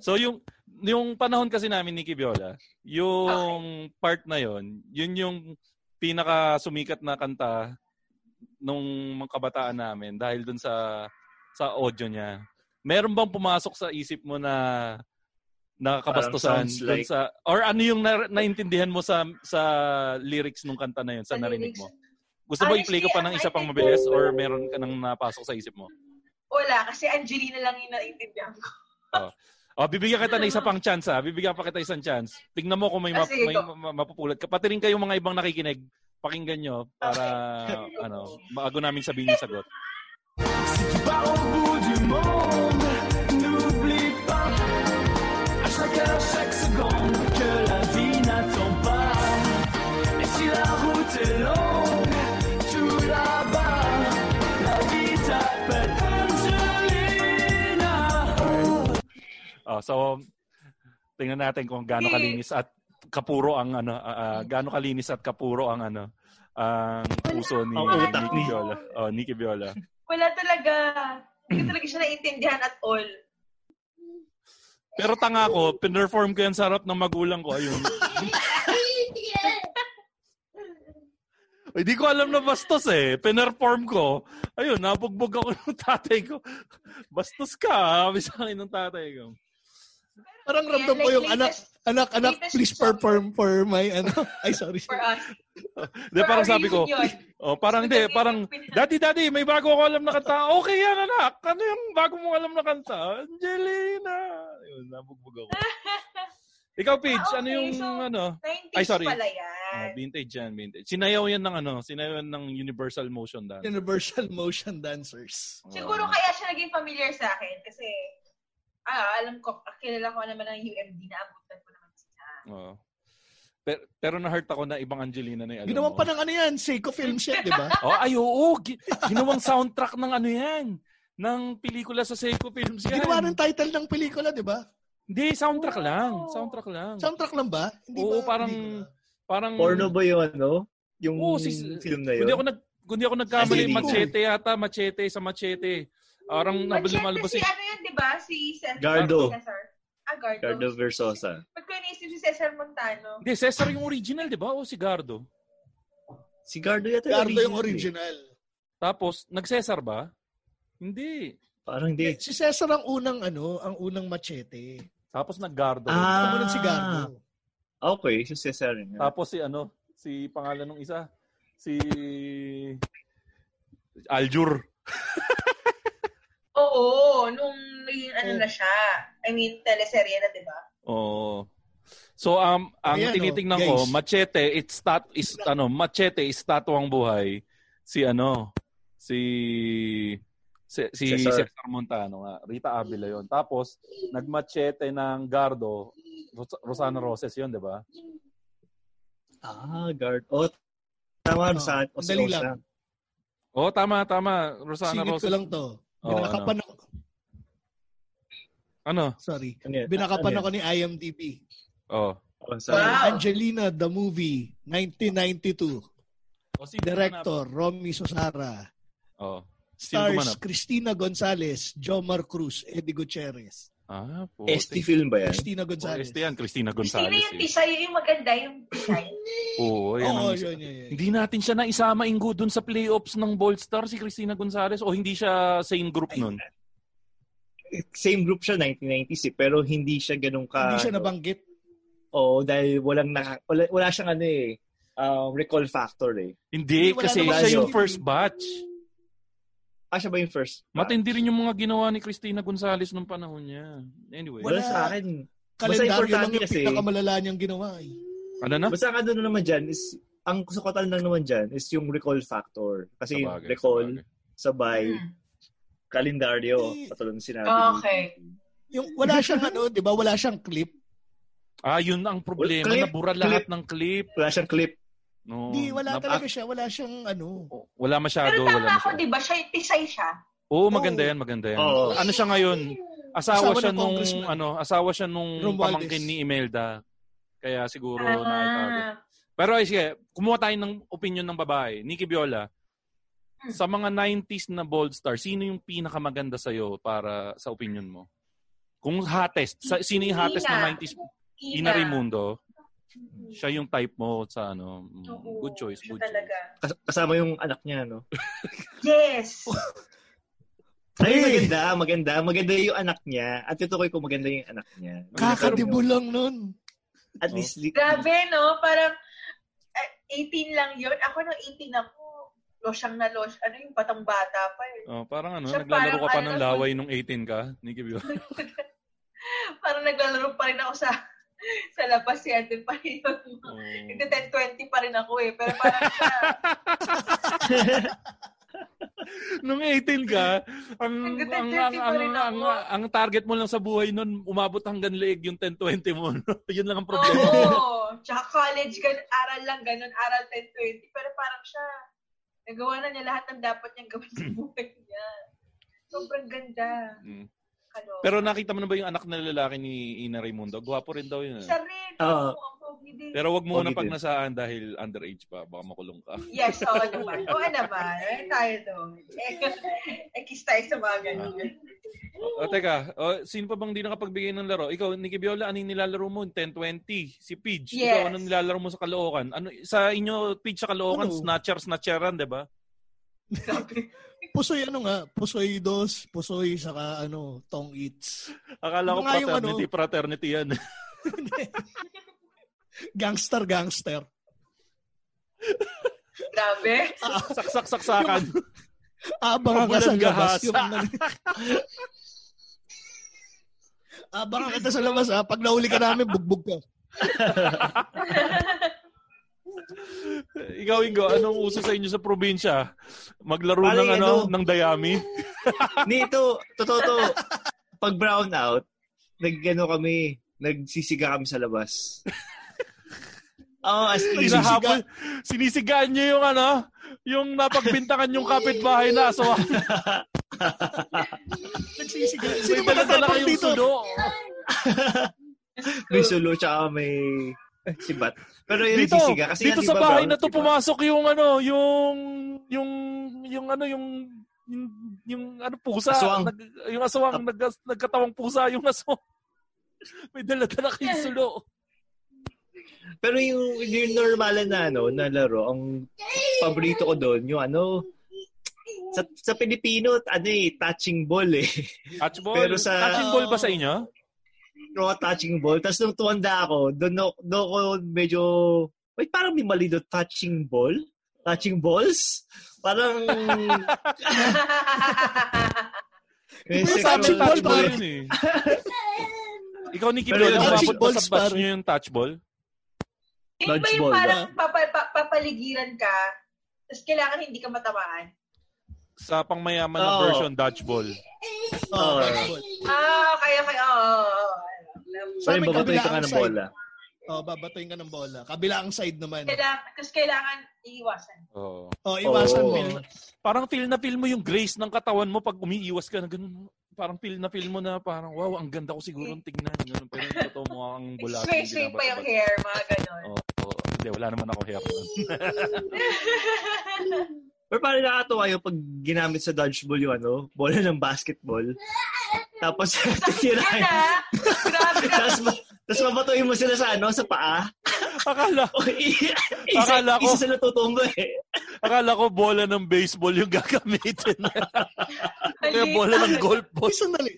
So yung yung panahon kasi namin ni Kibiola, yung part na yon, yun yung pinaka sumikat na kanta nung mga kabataan namin dahil dun sa sa audio niya. Meron bang pumasok sa isip mo na nakakabastusan dun like- sa or ano yung na, naintindihan mo sa sa lyrics nung kanta na yun sa narinig mo? Gusto mo i-play ko pa ng isa pang mabilis or meron ka nang napasok sa isip mo? Wala, kasi Angelina lang yung naiintindihan ko. Oh, bibigyan kita ng isa pang chance ha. Bibigyan pa kita isang chance. Tingnan mo kung may, Ah, map, sige, may ma- mapupulot ka. Pati rin kayo mga ibang nakikinig. Pakinggan nyo para ano, bago namin sabihin yung sagot. Oh, so tingnan natin kung gaano kalinis at kapuro ang ano, ah, ah, gaano kalinis at kapuro ang ano, ang puso ni Ang utak ni- Viola. Oh, Nicky Viola. Wala talaga. Hindi talaga siya naiintindihan at all. Pero tanga ko, pinerform ko yan sa harap ng magulang ko. Ayun. Hindi ko alam na bastos eh. Pinerform ko. Ayun, nabugbog ako ng tatay ko. Bastos ka, sabi sa akin ng tatay ko. Parang Yeah, ramdam ko like yung anak, latest- anak, anak, latest please perform for my, ano, ay sorry. For us. Hindi, For parang sabi ko, oh, parang hindi, Kasi parang, yung Daddy, daddy, may bago ako alam na kanta. Okay yan, anak. Ano yung bago mong alam na kanta? Angelina. Ayun, nabugbog ako. Ikaw, Paige, Ah, ano okay. yung, So, ano? 90s Ay, sorry. pala yan. Oh, vintage yan, vintage. Sinayaw yan ng ano, sinayaw yan ng Universal Motion Dance. Universal Motion Dancers. Siguro kaya siya naging familiar sa akin kasi ah, alam ko, kilala ko naman ng UMD na abutan ko naman siya. Oo. Pero, pero na-hurt ako na ibang Angelina na yung alam Ginawan mo. pa ng ano yan, Seiko Films yan, di ba? Oh, ay, oo. Gi- ginawang soundtrack ng ano yan. Ng pelikula sa Seiko Films yan. Ginawa ng title ng pelikula, di ba? Hindi, soundtrack Oh. lang. Soundtrack lang. Soundtrack lang ba? Hindi Oo, ba? parang, Hindi parang, Porno ba yun, ano? Yung Oo, si- film na yun? Kundi ako nag kundi ako nagkamali, Hindi machete yata, machete sa machete. Parang Machete nabalumalo si ano ba? Si Cesar. Gardo. Cesar. Ah, Gardo. Gardo Versosa. Ba't ko iniisip si Cesar Montano? Hindi, Cesar yung original, di ba? O si Gardo? Si Gardo yata Gardo yung eh. original. Tapos, nag-Cesar ba? Hindi. Parang hindi. Si Cesar ang unang ano, ang unang machete. Tapos nag-Gardo. Ah. Sumunod si Gardo. Okay, si Cesar rin. Tapos si ano, si pangalan ng isa, si Aljur. Oo, nung naging ano na siya. I mean, teleserye na, di ba? Oo. So um ang Ayan, tinitingnan oh, ko, guys. Machete it's stat is ano, Machete is statwang buhay. Si ano, si si, si Cesar. Cesar Montano nga, Rita Avila 'yon. Tapos nagmachete ng Gardo, Ros- Rosana Roses 'yon, 'di ba? Ah, Guard. Oh, tama Oh, sa ang dali lang. Oh, tama tama, Rosana Singit Roses. ko lang to. Oo, Binakapan ako. Ano? Sorry. Ano yan? Binakapan Ano ako ni IMDb. Oh. Oh, sorry. Wow. Angelina, the movie, 1992. O si Director, Romy Sosara. Oh. Stars? Cristina Gonzalez, Jomar Cruz, Eddie Gutierrez. Ah, po. ST film ba yan? Cristina Oh, Gonzalez. ST yan, Cristina Sino Gonzalez. yung Eh. tisay? Yung maganda, yung tisay. Oo, yan Oo, ang isa. yun, yun, yun. Hindi natin siya naisama Ingo dun sa playoffs ng Bold Star, si Cristina Gonzalez, o hindi siya same group nun? Same group siya, 1990s eh, pero hindi siya ganun ka... Hindi siya nabanggit. Oo, dahil walang naka, wala, wala siyang ano eh, um, recall factor eh. Hindi, Hindi, kasi siya yung first batch. Ah, siya ba yung first? Matindi rin yung mga ginawa ni Cristina Gonzalez nung panahon niya. Anyway. Wala, Wala. sa akin. Kalendaryo lang importante yung kasi, pinakamalala niyang ginawa. Eh. Ano na? basta ka doon naman dyan is, ang sukatan lang naman dyan is yung recall factor. Kasi Sabagay, recall, sabagay. sabay, Hmm. Kalendaryo, katulad ng sinabi. Okay. Yung wala siyang ano, 'di ba? Wala siyang clip. Ah, yun ang problema. Clip, Nabura clip. lahat ng clip. Wala siyang clip. No, Hindi, wala Nap- talaga siya. Wala siyang ano. Wala masyado. Pero wala tama ako, masyado. di ba? Siya, tisay siya. Oo, maganda Oo. yan, maganda yan. Oo. Ano siya ngayon? Asawa, Asawa siya ng nung ano, asawa siya nung Romualdez. pamangkin ni Imelda. Kaya siguro. Ah, Pero ay sige, kumuha tayo ng opinion ng babae. Nikki Viola, Hmm. Sa mga 90s na bold star, sino yung pinakamaganda sa'yo para sa opinion mo? Kung hottest, sa, sino yung hottest na Ina. 90s? Ina. Ina Raimundo. Siya yung type mo sa ano. mm, Oo, Good choice, good choice. talaga. Kas- Kasama yung anak niya, no? Yes. Ay, Eh. maganda, maganda. Maganda yung anak niya. At tutukoy ko maganda yung anak niya. Kakadibo lang nun. At Oh. least, Grabe, no? Parang eh, 18 lang yun. Ako nung 18 ako, losyang na los. Ano yung batang bata pa eh. Oh, parang ano, Siya naglalaro parang ka pa ano, ng laway nung 18 ka, Nikki Viola. Parang naglalaro pa rin ako sa sa labas. Doon pa rin yun. Oh. Nagka 10-20 pa rin ako eh. Pero parang siya, Nung 18 ka, ang ang 10:30 ang, ang, ang, ang target mo lang sa buhay nun, umabot hanggang leeg yung 10-20 mo. Yun lang ang problema. Oo. Tsaka college, gan aral lang ganun, aral 10-20. Pero parang siya, nagawa na niya lahat ng dapat niyang gawin sa buhay niya. Sobrang ganda. Mm. Ano? Pero nakita mo na ba yung anak na lalaki ni Ina Raimundo? Gwapo rin daw yun. eh. Isa rin. Din. Pero wag mo na Pogi din. pagnasaan dahil underage pa. Baka makulong ka. Yes, oo naman. Oo naman. Eh, tayo doon. Eh, eh, kiss tayo sa mga ganun. O, teka, o, sino pa bang di nakapagbigay ng laro? Ikaw, Nikki Viola, ano yung nilalaro mo? 10-20. Si Pidge. Yes. Ikaw, ano nilalaro mo sa Caloocan? Ano, sa inyo, Pidge sa Caloocan, Ano? snatcher, snatcheran, di ba? Pusoy ano nga, Pusoy dos, Pusoy saka ano, Tong Eats. Akala ko Ano nga yung fraternity, fraternity yan. Gangster, gangster. Grabe. Saksak-saksakan. Abangan ka sa labas. Yung, Abangan kita sa labas ha. Pag nahuli ka namin, bugbog ka. Ikaw, Ingo, anong uso sa inyo sa probinsya? Maglaro Bali, ng ano, ano? ng dayami? Hindi, ito, totoo to. Pag brown out, nag-ano kami, nagsisiga kami sa labas. Oo, as in. Hinahabol, sinisigaan nyo yung ano, yung napagbintangan yung kapitbahay na aswang. Nagsisigaw. May Sino ba tatapang kayong dito? sulo. may sulo, tsaka may sibat. Pero yun, Dito, nagsisiga. Kasi dito sa bahay brown, na to di ba? pumasok yung ano, yung yung yung ano yung yung, yung ano pusa, Aswang. Nag, yung aswang nag, nagkatawang pusa yung aswang. May dala-dala kayong sulo. Pero yung, yung normal na, ano, na laro, ang paborito ko doon, yung ano, sa, sa Pilipino, ano eh, touching ball eh. Touch ball? Pero sa, Touching ball ba sa inyo? Yung touching ball. Tapos nung tuwanda ako, doon no, doon ko medyo, wait, parang may mali doon, touching ball? Touching balls? Parang, may Pero sexual touch ball ball. yun eh. Ikaw, Nicky Pero Bell, yung ba balls, sa batch nyo yung touch ball? Yung ba yung Dodgeball parang papa- pa- papaligiran ka, tapos kailangan hindi ka matamaan? Sa pangmayaman na Oo. version, dodgeball. Oo. Ah, kaya, kaya, oo. Oh, oh, Sorry, Sa amin, babatoy ka nga ng bola. Oh, babatoyin ka ng bola. Kabilang side naman. Kailangan, tapos kailangan iiwasan. Oo. Oh, iwasan Oo. mo. Parang feel na feel mo yung grace ng katawan mo pag umiiwas ka na ganun. Parang feel na feel mo na parang, wow, ang ganda ko siguro tingnan. Ganun. Pero yung totoo mo ang bulati. Straight, straight pa yung hair, mga ganon. Oo. oo. Hindi, wala naman ako hair. Pero parang nakakatawa yung pag ginamit sa dodgeball yung ano, bola ng basketball. Tapos, titirahin. Yan ah! Grabe tapos, tapos mabatuin mo sila sa ano, sa paa. Akala, O, isa, Akala ko- isa sila tutumbo eh. akala ko bola ng baseball yung gagamitin. Kaya bola ng golf ball. Uy, sandali.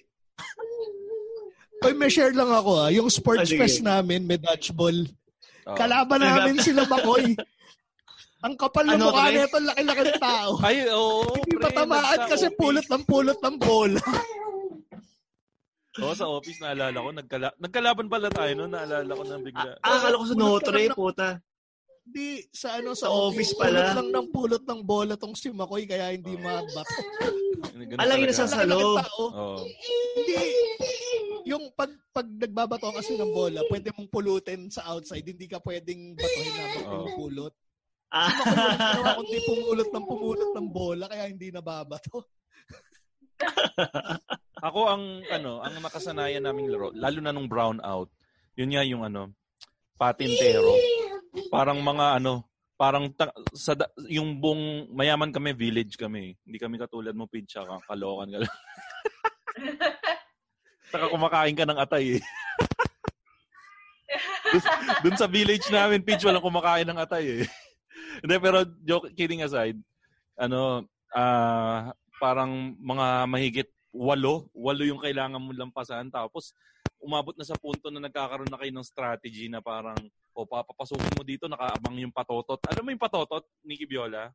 Uy, may share lang ako ah. Yung sports Ah, fest namin, may dodgeball. Oo. Kalaban namin sila Makoy. Ang kapal ng Ano, mukha nito, laki-laki ng tao. Ay, oo. Hindi pre, matamaan nagsa- kasi pulot ng pulot ng bola. Oo, sa office naalala ko. Nagkala- nagkalaban pala tayo noon. Naalala ko na bigla. Ah, akala ko sa Notre, puta. Hindi, sa ano, sa, Sa office pala. Pulot lang ng pulot ng bola tong si Makoy, kaya hindi mabato. Ganun Alang yun sa salo. Ng. Oo. Hindi. Yung pag, pag nagbabato ka kasi ng bola, pwede mong pulutin sa outside. Hindi ka pwedeng batuhin na Oo. pinupulot. Ah, Ginawa kundi pumulot ng pumulot ng bola, kaya hindi nababato. Ako ang ano, ang nakasanayan naming laro, lalo na nung brown out. Yun nga yung ano, patintero. Parang mga ano, parang ta- sa da- yung buong mayaman kami, village kami. Hindi kami katulad mo, Pidge, tsaka kalokan ka lang. Saka kumakain ka ng atay eh. dun, dun sa village namin, Pidge, walang kumakain ng atay eh. Hindi, pero joke, kidding aside, ano, ah, parang mga mahigit walo, walo yung kailangan mo lampasan. Tapos, umabot na sa punto na nagkakaroon na kayo ng strategy na parang, o papapasukin mo dito, nakaabang yung patotot. Alam mo yung patotot, Nikki Viola?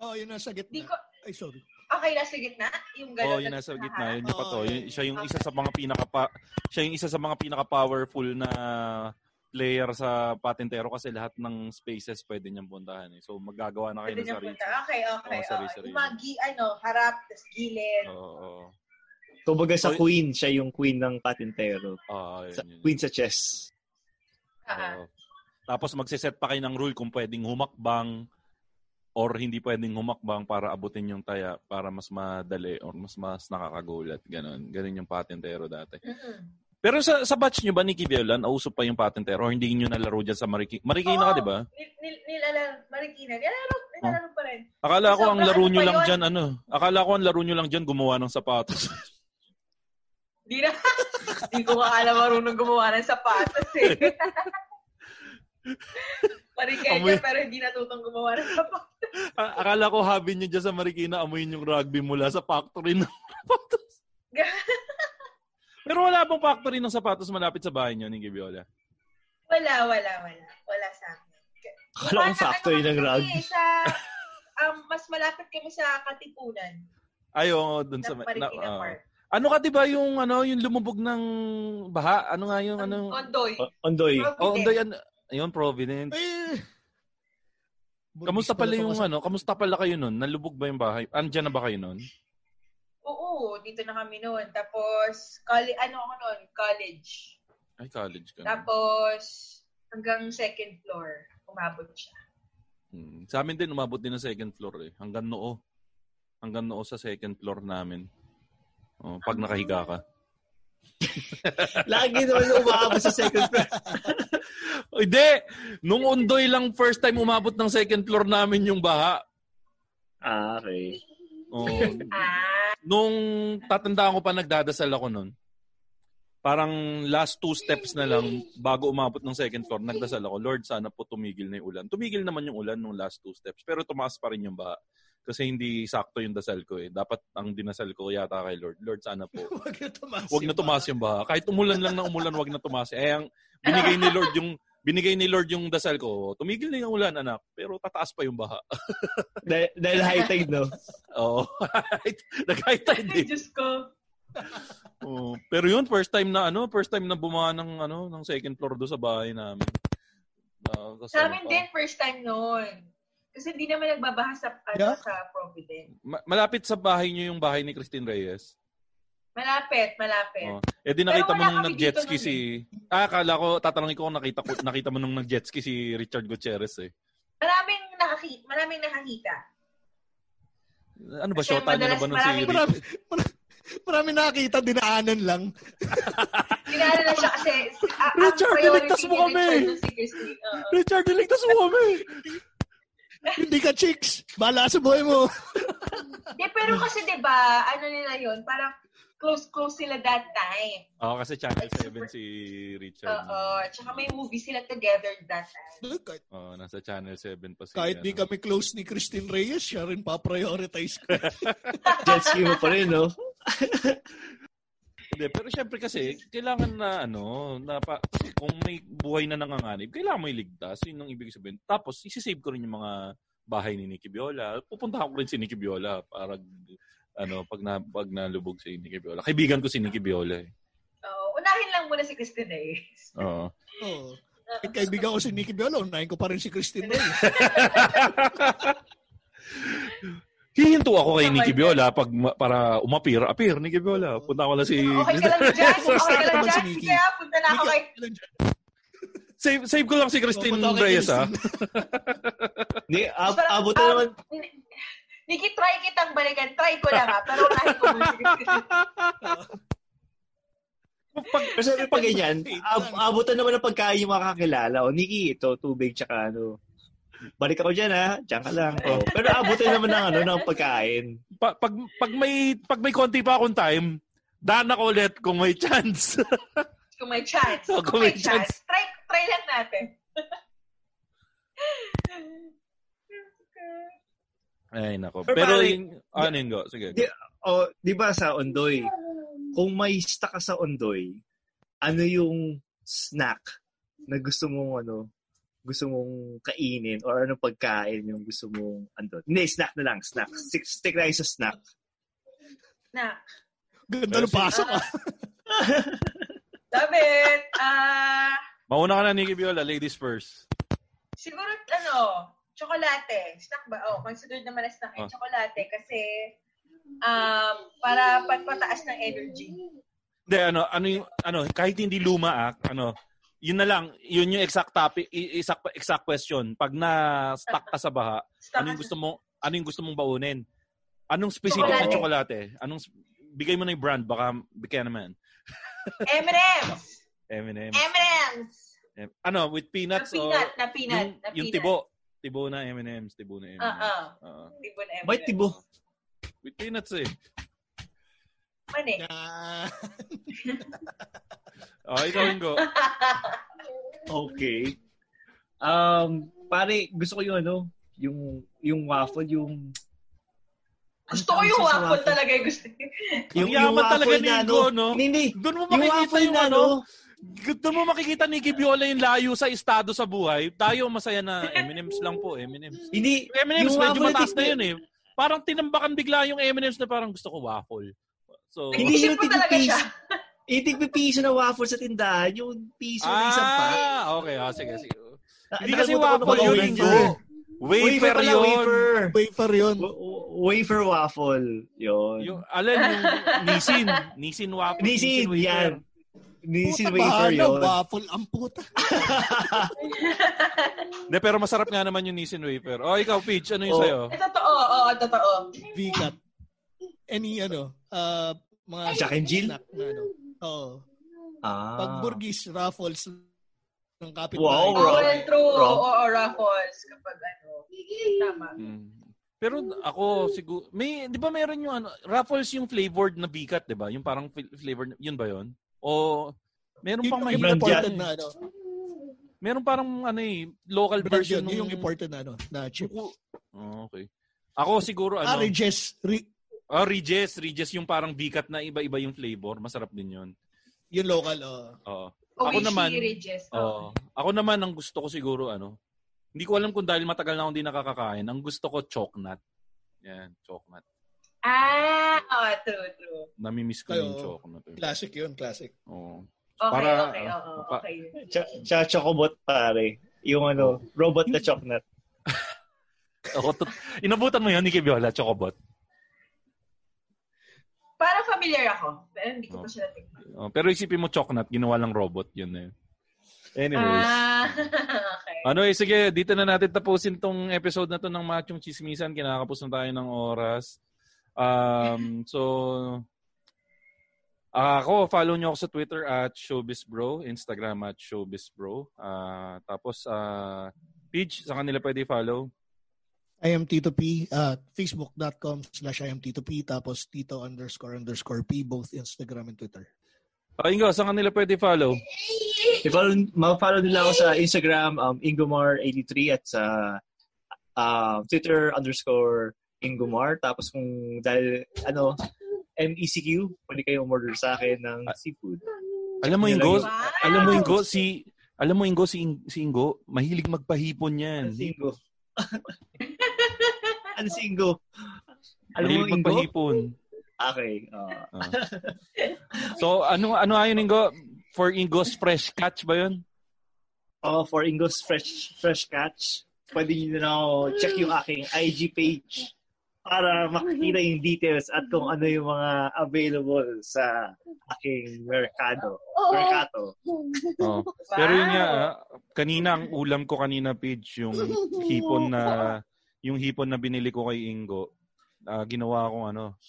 Oh, yun nasa Di gitna. ko, Ay, sorry. okay, nasa gitna? Yung Oo, gano'n. oh, yun nasa gitna. Yun yung Oo, pato. yun. Yun, siya yung isa sa mga pinaka siya yung isa sa mga pinaka powerful na player sa patintero kasi lahat ng spaces pwede niyang puntahan eh. So magagawa na kayo Pwede ng niyang sarili. punta. Okay, okay. Oh, sarili-sarili. Yung mga gi- ano, harap, tapos gilid. Oo, oo. kumbaga sa queen, siya yung queen ng patintero. Oo, Sa, yun, yun. queen sa chess. Ah, Oo. Tapos magsiset pa kayo ng rule kung pwedeng humakbang or hindi pwedeng humakbang para abutin yung taya para mas madali or mas mas nakakagulat. Ganon. Ganon yung patintero dati. mm-mm. Pero sa sa batch nyo ba, Nikki Viola, nauso pa yung patintero or hindi nyo nalaro dyan sa Marikina? Marikina ka, Oo, di ba? Nil, nil, nilalaro, Marikina. Nilalaro, nilalaro pa rin. Akala ko ang laro nyo lang yun? dyan, ano? Akala ko ang laro nyo lang dyan gumawa ng sapatos. Di na. Di ko akala marunong gumawa ng sapatos eh. Marikenya Amoy- pero hindi natutong gumawa ng sapatos. Akala ko hobby nyo dyan sa Marikina, amuyin yung rugby mula sa factory ng sapatos. Pero wala bang factory ng sapatos malapit sa bahay nyo, Nikki Viola? wala, wala, wala. Wala sa amin. Akala ko Wala, factory ng kami, rugby. Sa, um, mas malapit kami sa Katipunan. Ayo, dun Ng sa... Marikina na-. Park. ano ka 'di ba yung ano yung lumubog ng baha? Ano nga yung ano? Ondoy. O- Ondoy. Oh, Ondoy ano? Ayun, Providence. Eh, Kamusta pala yung ano? Kamusta pala kayo nun? Nalubog ba yung bahay? Andiyan na ba kayo nun? Oo, dito na kami noon. Tapos, colle- ano ako noon? College. Ay, college ka. na. Tapos, hanggang second floor, umabot siya. Hmm. Sa amin din, umabot din ng second floor eh. Hanggang noo. Hanggang noo sa second floor namin. Oh, pag nakahiga ka. Lagi naman umaabot sa second floor. Hindi! Nung undoy lang first time umabot ng second floor namin yung baha. Ah, okay. Oh, Ah, nung tatandaan ko pa nagdadasal ako nun. parang last two steps na lang bago umabot ng second floor, nagdasal ako, Lord, sana po tumigil na yung ulan. Tumigil naman yung ulan nung last two steps, pero tumaas pa rin yung baha. Kasi hindi sakto yung dasal ko eh. Dapat ang dinasal ko yata kay Lord. Lord, sana po. Huwag na tumaas. Huwag na tumaas yung baha. Kahit umulan lang ng umulan, huwag na tumaas. Eh, ang binigay ni Lord yung binigay ni Lord yung dasal ko. Tumigil na yung ulan, anak. Pero tataas pa yung baha. dahil, dahil high tide, no? Oo. Nag-high tide Ay, eh. Diyos ko. Oo. Pero yun, first time na ano, first time na bumaha ng ano, ng second floor do sa bahay namin. Uh, Sa amin din, first time noon. Kasi hindi naman nagbabaha sa, ano, Yeah? sa Providence. Ma- malapit sa bahay niyo yung bahay ni Christine Reyes. Malapit, malapit. Oh. Eh di nakita Pero mo nung nag-jet ski si... Ah, akala ko, tatanungin ko kung nakita, ko, nakita mo nung nag-jet ski si Richard Gutierrez eh. Maraming nakakita. Maraming nakakita. Ano ba, Kasi shota niya na ba nung si Richard? Marami, marami, nakakita, dinaanan lang. Kinala na siya kasi ang Richard, niligtas mo kami! Richard niligtas mo kami! Hindi ka chicks. Bala sa buhay mo. Di, pero kasi 'di ba, ano nila 'yon, parang close close sila that time. Oo, kasi Channel 7 si Richard. Oo, tsaka may movie sila together that time. kahit, Oo, nasa Channel 7 pa si... kahit di ano. kami close ni Christine Reyes, siya rin pa-prioritize ko. Jet ski mo pa rin, no? Hindi, pero syempre kasi, kailangan na ano, na pa, kasi kung may buhay na nanganganib, kailangan mo iligtas. Yun ang ibig sabihin. Tapos, isisave ko rin yung mga bahay ni Nicky Viola. Pupuntahan ko rin si Nicky Viola para ano, pag, na, pag nalubog si Nicky Viola. Kaibigan ko si Nicky Viola eh. Oo, unahin lang muna si Christine Reyes. Oo. Oo. Kahit kaibigan ko si Nicky Viola, unahin ko pa rin si Christine Reyes. Hihinto ako kay Nicky Viola pag para umapir. Apir, Nicky Viola. Punta ko lang si... Okay ka lang dyan. Okay ka lang naman si dyan. Nikki. Kaya punta na ako kay... save, save ko lang si Christine Reyes ah. Hindi, ab- abot na naman. Nikki, try kitang balikan. Try ko lang ha. Pero unahin ko muna. Pag, Kasi pag ganyan, ab- abutan naman ng pagkain yung makakilala. O, Nikki, ito, tubig, tsaka ano. Balik ako dyan, ha? Diyan ka lang. O, pero abutin naman ng, ano, ng pagkain. pa- pag, pag may pag may konti pa akong time, daan ako ulit kung may chance. Kung may chance. Oh, Kung may chance. Try, try lang natin. Ay, nako. Pero Pero, pare, yung, ano yun, go? Sige. Di, o, di ba sa Ondoy, kung may stuck ka sa Ondoy, ano yung snack na gusto mong ano, gusto mong kainin or ano pagkain yung gusto mong andon? Hindi, snack na lang, snack. Stick, stick tayo sa snack. Na. Ganda ng pasok ah. David, ah, Mauna ka na, Nicky Viola. Ladies first. siguro, ano, tsokolate. Snack ba? Oh, considered naman na snack yung Oh. tsokolate kasi um, para pagpataas ng energy. Hindi, ano, ano yung, ano, kahit hindi luma, ah, ano, yun na lang, yun yung exact topic, exact, exact question. Pag na-stuck ka sa baha, ano yung gusto mo, ano yung gusto mong baunin? Anong specific na tsokolate? Anong, bigay mo na yung brand, baka bigyan naman. M&M's! M&M. M&M's! Ano, with Na peanuts peanut, o na peanut, yung, na yung peanut. tibo? Tibo na M&M's, tibo na M&M's. Oo. Oo. Tibo na M&M's. Bakit tibo? With peanuts eh. Mani. Ah, Oh, ikaw yung go. Okay. Um, pare, gusto ko yung ano, yung yung waffle, yung Gusto ko yung waffle talaga yung gusto ko. Yung, yaman talaga ni Igo, no? Hindi, Doon mo yung makikita waffle yung na, ano, ano, doon mo makikita ni Gibiola yung layo sa estado sa buhay. Tayo masaya na M&M's lang po, M&M's. Hindi, M&M's yung medyo mataas na yun eh. Parang tinambakan bigla yung M&M's na parang gusto ko waffle. So, Hindi siya. tigpipiso. Yung tigpipiso na waffle sa tindahan, yung piso na isang pack. Ah, okay. Ah, sige, sige. Na- Hindi kasi waffle yun, wafer. Igo. Wafer pala, yun. Wafer. wafer yun. Wafer waffle. Yun. Yung, alam, yung Nisin. Nisin waffle. Nisin, wafer. yan. Nisin Puta, wafer bahala, yun. Waffle ang puta. Hindi, pero masarap nga naman yung Nisin wafer. Oh, ikaw, Peach, ano yung Oh. sa'yo? Eh, totoo, oo, totoo. Vikat. Any ano, uh, mga Jack and Jill? snack na ano. Oo. Ah. Pag Burgis, Raffles ng kapitbahay. Wow, Oo, Rob. well, true. Oo, oo, Raffles. Kapag ano. Tama. Mm. Pero ako siguro may 'di ba meron yung ano Ruffles yung flavored na bikat 'di ba? Yung parang fl- flavored yun ba 'yon? O meron pang Yung mahirap na ano. Meron parang ano eh, local Brand version yun, nung... yung imported na ano, na chip. Oh, okay. Ako siguro Ah, ano... Regis. Re- Oh, Regis. Regis yung parang bikat na iba-iba yung flavor. Masarap din yun. yung local, oh. Oo. Oishi Ako naman, Regis. Oo. ako naman ang gusto ko siguro ano. Hindi ko alam kung dahil matagal na akong hindi nakakakain. Ang gusto ko choknut. Yan, choknut. Ah, oh, true, true. Namimiss ko Ay, yung oo. choknut. eh. Classic yun, classic. Oo. Okay, Para, okay, oo, pa- okay. Ch- Ch- Chocobot pare. Yung ano, robot na chocnut. Ako, to, inabutan mo yun, Nikki Viola, chocobot. Para familiar ako. Pero hindi ko Oh. pa siya natikman. Oh, pero isipin mo choknut, ginawa lang robot yun na yun. Anyways. Ah, okay. Ano eh, sige, dito na natin tapusin tong episode na to ng Machong Chismisan. Kinakapos na tayo ng oras. Um, so, ah, ako, follow nyo ako sa Twitter at showbizbro, Instagram at showbizbro. Ah, tapos, uh, page, sa kanila pwede follow. I am Tito P, uh, facebook.com slash I am Tito P, tapos Tito underscore underscore P, both Instagram and Twitter. Ah, Ingo, sa kanila pwede follow. I-follow, ma-follow nila ako sa Instagram, um, Ingomar83 at sa uh, Twitter underscore Ingomar. Tapos kung dahil, ano, MECQ, pwede kayong order sa akin ng seafood. Alam mo, Ingo, yun. alam mo, Ingo, si, alam mo, Ingo, si, si Ingo, mahilig magpahipon yan. Ano si Ingo? ano si Ingo? Alam mo Mahilig Ingo? magpahipon. Okay. ah. Ah. So, ano ano ayon Ingo? For Ingo's fresh catch ba 'yun? Oh, for Ingo's fresh fresh catch, pwede nyo na ako check yung aking IG page para makita yung details at kung ano yung mga available sa aking merkado. Mercato. Oh. Pero yun nga, ah, kanina ang ulam ko kanina page yung hipon na yung hipon na binili ko kay Ingo. Ah, ginawa kong ano,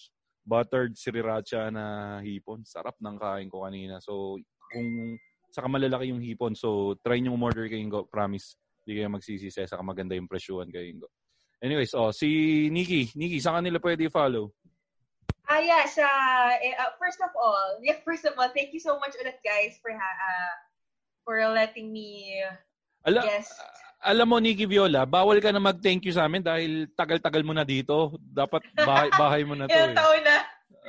buttered sriracha na hipon. Sarap ng kain ko kanina. So, kung saka malalaki yung hipon, so try nyo umorder kay Ingo. Promise, hindi kayo magsisisi. Saka maganda yung presyuhan kay Ingo. Anyways, oh, si Nikki. Nikki, saan kanila pwede follow? Ah, yeah, sa, eh, uh, first of all, yeah, first of all, thank you so much ulit guys for, ha, uh, for letting me Ala, guest. alam mo, Nikki Viola, bawal ka na mag-thank you sa amin dahil tagal-tagal mo na dito. Dapat bahay, bahay mo na to. Ilang Eh. taon na.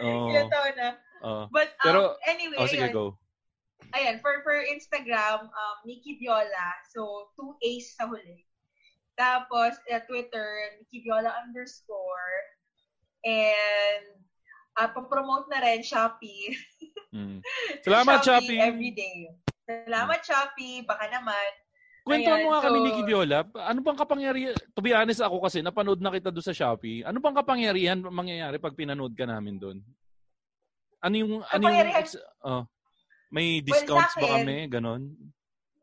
Oo. Ilang taon na. Oo. But, um, Pero, anyway, oh, sige, ayun. go. Ayan, for, for Instagram, um, Nikki Viola. So, two A's sa huli. Tapos, uh, Twitter, Nikki Viola underscore. And, uh, papromote na rin, Shopee. Mm. Salamat, Shopee. Every day. Salamat, Shopee. Baka naman. Kwento Ayan, mo nga kami, so- Nikki Viola. Ano bang kapangyarihan? To be honest ako kasi, napanood na kita doon sa Shopee. Ano bang kapangyarihan mangyayari pag pinanood ka namin doon? Ano yung... Ano yung oh, may Well, discounts ba akin- kami? Ganon?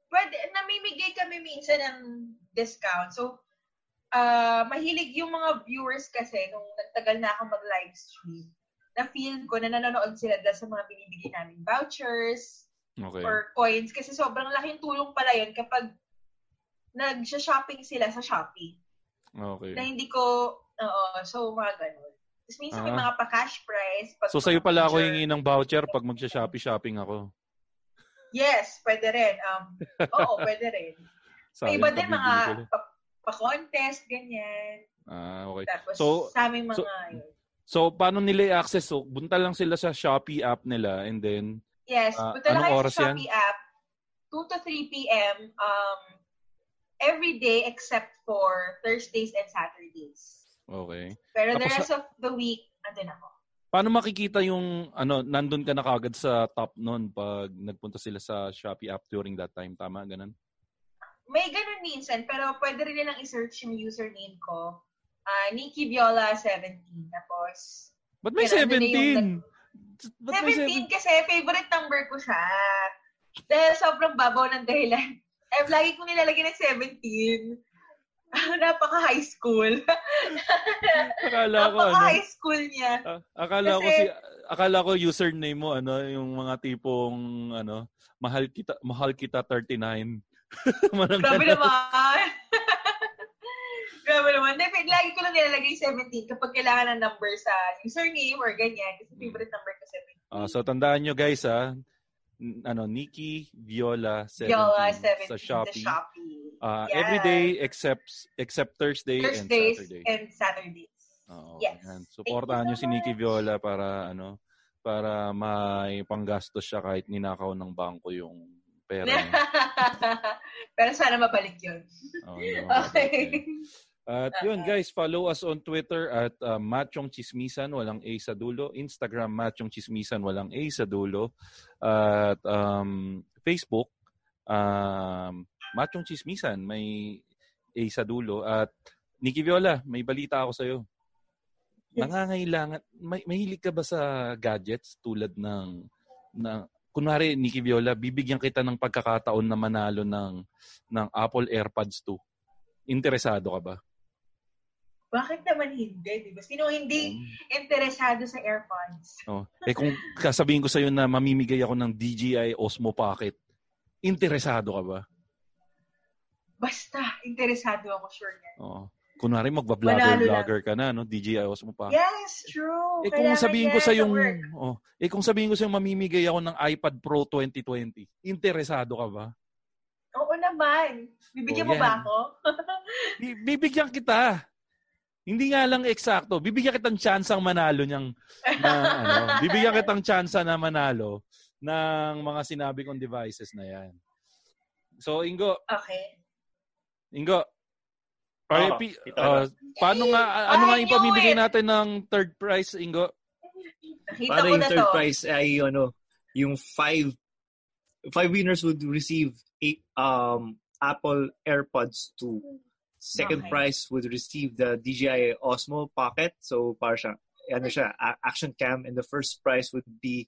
Pwede, kami minsan ng discount. So, ah mahilig yung mga viewers kasi nung nagtagal na ako mag-live stream, na feel ko na nanonood sila dahil sa mga binibigay namin vouchers Okay. or coins. Kasi sobrang laking tulong pala yun kapag nag-shopping sila sa Shopee. Okay. Na hindi ko, oo, so mga ganun. Tapos minsan may Ah. mga pa-cash prize. Pag So, sa'yo pala ako feature. hingi ng voucher pag magsha-shopping-shopping ako. Yes, pwede rin. Um, oo, pwede rin. May iba din mga pa-contest, ganyan. Ah, okay. Tapos So, sa aming mga, so, so, paano nila i-access? So, bunta lang sila sa Shopee app nila and then, yes, ah, punta lang kayo sa yan? Shopee app, 2 to 3 p.m. Um, every day except for Thursdays and Saturdays. okay. Pero the Tapos rest of the week, andun ako. Paano makikita yung, ano, nandun ka na kagad sa top nun pag nagpunta sila sa Shopee app during that time? Tama, ganun? May ganun minsan, pero pwede rin nilang i-search yung username ko. Ah, Nikki Viola 17. Tapos, Ba't may Kaya nandun na yung 17? Ba't may 17 kasi favorite number ko siya. Dahil sobrang babaw ng dahilan. Eh, lagi kong nilalagay ng 17. Napaka-high school. Akala ko, ano, Napaka-high school niya. ah, akala ko Kasi- si, akala ko username mo, ano, yung mga tipong, ano, mahal kita, mahal kita 39. Grabe naman. Grabe naman. Hindi, Lagi ko lang nilalagay 17 kapag kailangan ng number sa username or ganyan. Kasi favorite number ko 17. Ah, so tandaan nyo guys ha, n- ano, Nikki Viola 17, Viola 17 sa sa Shopee. Shopee. Uh, Yes. Every day except except Thursday Thursdays and Saturday. and Saturdays. Oo, Yes. yan. Supportahan niyo so si Nikki. Viola para ano para may panggastos siya kahit ninakaw ng bangko yung pera. Pero sana mabalik yun. Yun, Okay. At yun guys, follow us on Twitter at uh, Machong Chismisan, walang A sa dulo. Instagram, Machong Chismisan, walang A sa dulo. At um, Facebook, um, Machong Chismisan, may A sa dulo. At Nikki Viola, may balita ako sa'yo. Nangangailangan, may, mahilig ka ba sa gadgets tulad ng, na, kunwari Nikki Viola, bibigyan kita ng pagkakataon na manalo ng, ng Apple AirPods 2. Interesado ka ba? Bakit naman hindi? Di ba? Sino hindi interesado sa AirPods? Oh. Eh kung kasabihin ko sa iyo na mamimigay ako ng DJI Osmo Pocket, interesado ka ba? Basta, interesado ako, sure yan. Oo. Kunwari magba-vlogger-vlogger ka na, no? DJI Osmo Pocket. Yes, true. Eh kung Kailangan sabihin ko sa yung oh, eh kung sabihin ko sa yung mamimigay ako ng iPad Pro 2020, interesado ka ba? Oo naman. Bibigyan Oh, mo ba ako? Bi- Bibigyan kita. Hindi nga lang eksakto. Bibigyan kitang chance ang manalo niyang na, ano, bibigyan kitang chance na manalo ng mga sinabi kong devices na yan. So, Ingo, okay. Ingo, Oo, RIP, kita uh, paano nga, ano nga yung it! natin ng third prize, Ingo? Nakita Para yung third to. prize ay ano, yung five five winners would receive eight, um Apple AirPods 2. Second Okay. prize would receive the DJI Osmo Pocket. So para siya ano siya, action cam and the first prize would be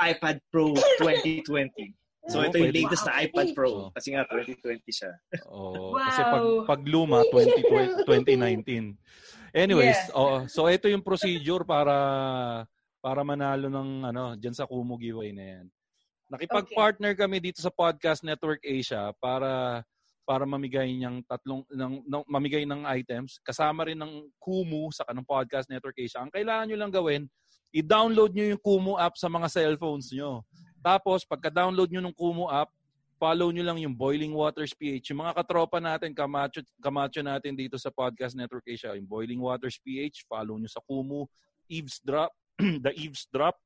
iPad Pro 2020. So Oh, ito yung pwede. latest na iPad Oh. Pro kasi nga 2020 siya. Oh, Wow. Kasi pag, pag luma, 2020, 2019. Anyways, Yes. oh, so ito yung procedure para para manalo ng ano, diyan sa Kumu giveaway na yan. Nakipag-partner kami dito sa Podcast Network Asia para para mamigay niyang tatlong ng, ng mamigay ng items kasama rin ng Kumu sa kanang Podcast Network Asia. Ang kailangan niyo lang gawin, i-download niyo yung Kumu app sa mga cellphones niyo. Tapos pagka-download niyo ng Kumu app, follow nyo lang yung Boiling Waters PH. Yung mga katropa natin, kamacho, kamacho natin dito sa Podcast Network Asia, yung Boiling Waters PH, follow nyo sa Kumu, Eavesdrop, The Eavesdrop,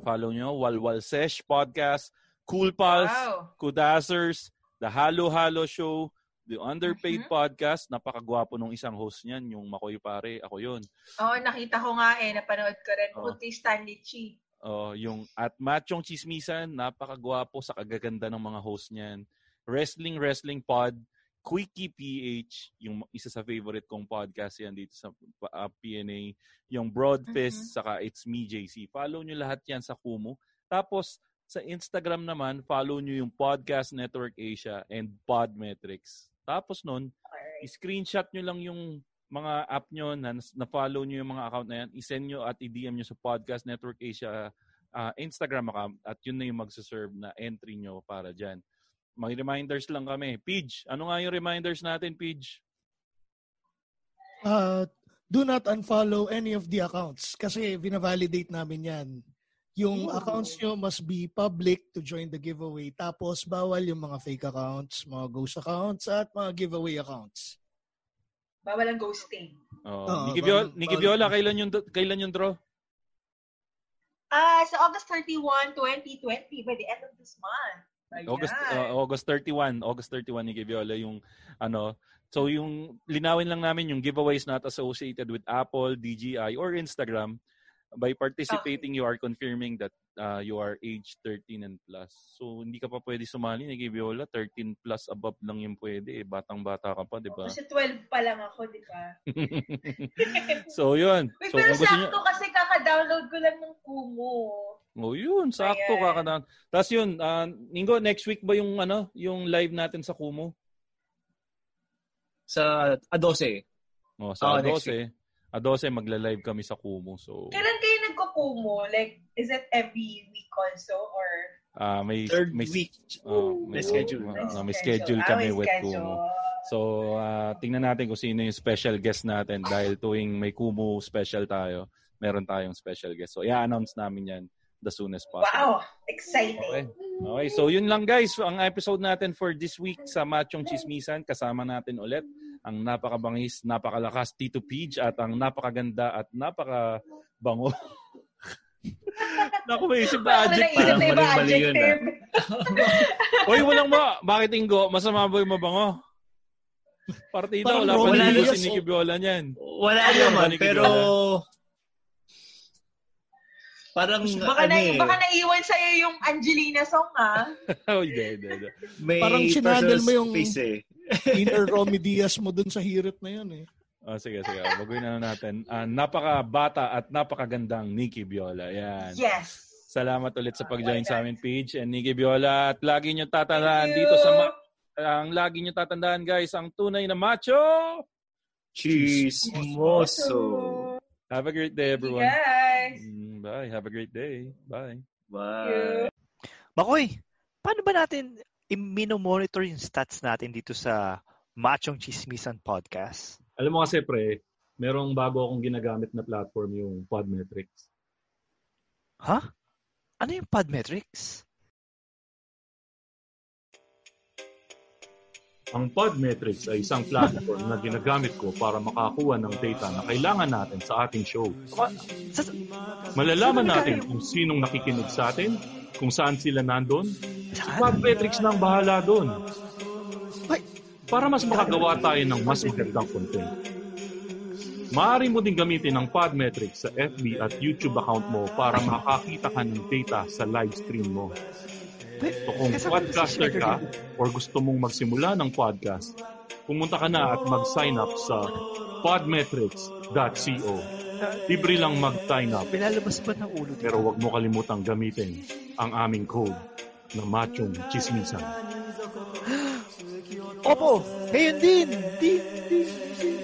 follow nyo, Walwal Sesh Podcast, Cool Pals, Wow. Kudazers, The Halo Halo Show, The Underpaid Mhm. Podcast, napakagwapo nung isang host niyan, yung Makoy Pare, ako yun. Oo, nakita ko nga eh. Napanood ko rin. Kay Stanley Chi. Oh, yung at Machong Chismisan, napakagwapo sa kagaganda ng mga host niyan. Wrestling Wrestling Pod, Quickie PH, yung isa sa favorite kong podcast yan dito sa uh, PNA, yung Broadfist, saka It's Me JC. Follow nyo lahat yan sa Kumu. Tapos, sa Instagram naman, follow nyo yung Podcast Network Asia and Podmetrics. Tapos nun, i-screenshot nyo lang yung mga app nyo na, na follow nyo yung mga account na yan, isend nyo at i-DM nyo sa Podcast Network Asia ah, Instagram account at yun na yung magsaserve na entry nyo para dyan. May reminders lang kami. Pidge, ano nga yung reminders natin, Pidge? Uh, do not unfollow any of the accounts kasi vina-validate namin yan. Yung Ooh. accounts nyo must be public to join the giveaway. Tapos bawal yung mga fake accounts, mga ghost accounts, at mga giveaway accounts. Bawal ang ghosting. Oh, Oo, Nikki, Viola, Nikki Viola, kailan yung, kailan yung draw? Ah, sa August 31, 2020, by the end of this month. Ayan. August uh, August 31, August 31 ni Giviola yung ano. So yung linawin lang namin yung giveaways not associated with Apple, DJI or Instagram. By participating, you are confirming that uh, you are age 13 and plus. So hindi ka pa pwede sumali ni Giviola, 13 plus above lang yung pwede. Eh. Batang-bata ka pa, di ba? Kasi 12 pa lang ako, di ba? so yun. Wait, So pero kung gusto niyo, sakto kasi kaka-download ko lang ng Kumu. Oh, yun, sakto Ayan. kakadan. Tapos yun, uh, Ningo, next week ba yung ano, yung live natin sa Kumu? Sa A12. Oh, sa Oo, next A12. A12 magla-live kami sa Kumu. So Kailan nagko-Kumu? Like, is it every week also? Or ah may Third may, week. oh, May schedule. ah, may schedule Ah, kami may with schedule. Kumu. So, ah, tingnan natin kung sino yung special guest natin dahil tuwing may Kumu special tayo, meron tayong special guest. So, i-announce namin yan the soonest possible. Wow! Exciting! Okay. Okay, so yun lang guys, ang episode natin for this week sa Machong Chismisan. Kasama natin ulit ang napakabangis, napakalakas Tito Peach at ang napakaganda at napakabango. Naku, may isip na adjective. Parang naisip na iba mali-mali yun, adjective. Hoy, walang ma. Bakit Ingo? Masama ba yung mabango? Partida, Parang wala pa na- si Nicky Viola niyan. Wala naman, pero... Parang, Baka, ano na, eh, baka naiwan sa'yo yung Angelina song, ah. oh, hindi, hindi, hindi. Parang sinandal mo yung- eh. Inner Romy Diaz mo dun sa hirit na yun eh. Oh, sige, sige. Baguhin na natin. Ah, napaka-bata at napakagandang Nicky Viola. Yan. Yes! Salamat ulit sa pag-join Oh sa amin, Page and Nicky Viola. At lagi nyo tatandaan dito sa... Ma- ang lagi nyo tatandaan, guys, ang tunay na macho! Chismoso. Have a great day, Thank you, everyone. guys! Mm, Bye. Have a great day. Bye. Bye. Makoy, paano ba natin i-monitor yung stats natin dito sa Machong Chismisan Podcast? Alam mo kasi pre, merong bago akong ginagamit na platform yung Podmetrics. Ha? Ano yung Podmetrics? Ang Podmetrics ay isang platform na ginagamit ko para makakuha ng data na kailangan natin sa ating show. Malalaman natin kung sinong nakikinig sa atin, kung saan sila nandun. saan? Podmetrics na ang bahala doon. Para mas makagawa tayo ng mas magandang content. Maaari mo din gamitin ang Podmetrics sa FB at YouTube account mo para makakita ka ng data sa live stream mo. So kung podcaster ka or gusto mong magsimula ng podcast, pumunta ka na at mag-sign up sa podmetrics.co. Libre lang mag-sign up Pinalabas ba ng ulo pero huwag mo kalimutang gamitin ang aming code na machong chismisan. Opo, ngayon din. Din, din, din.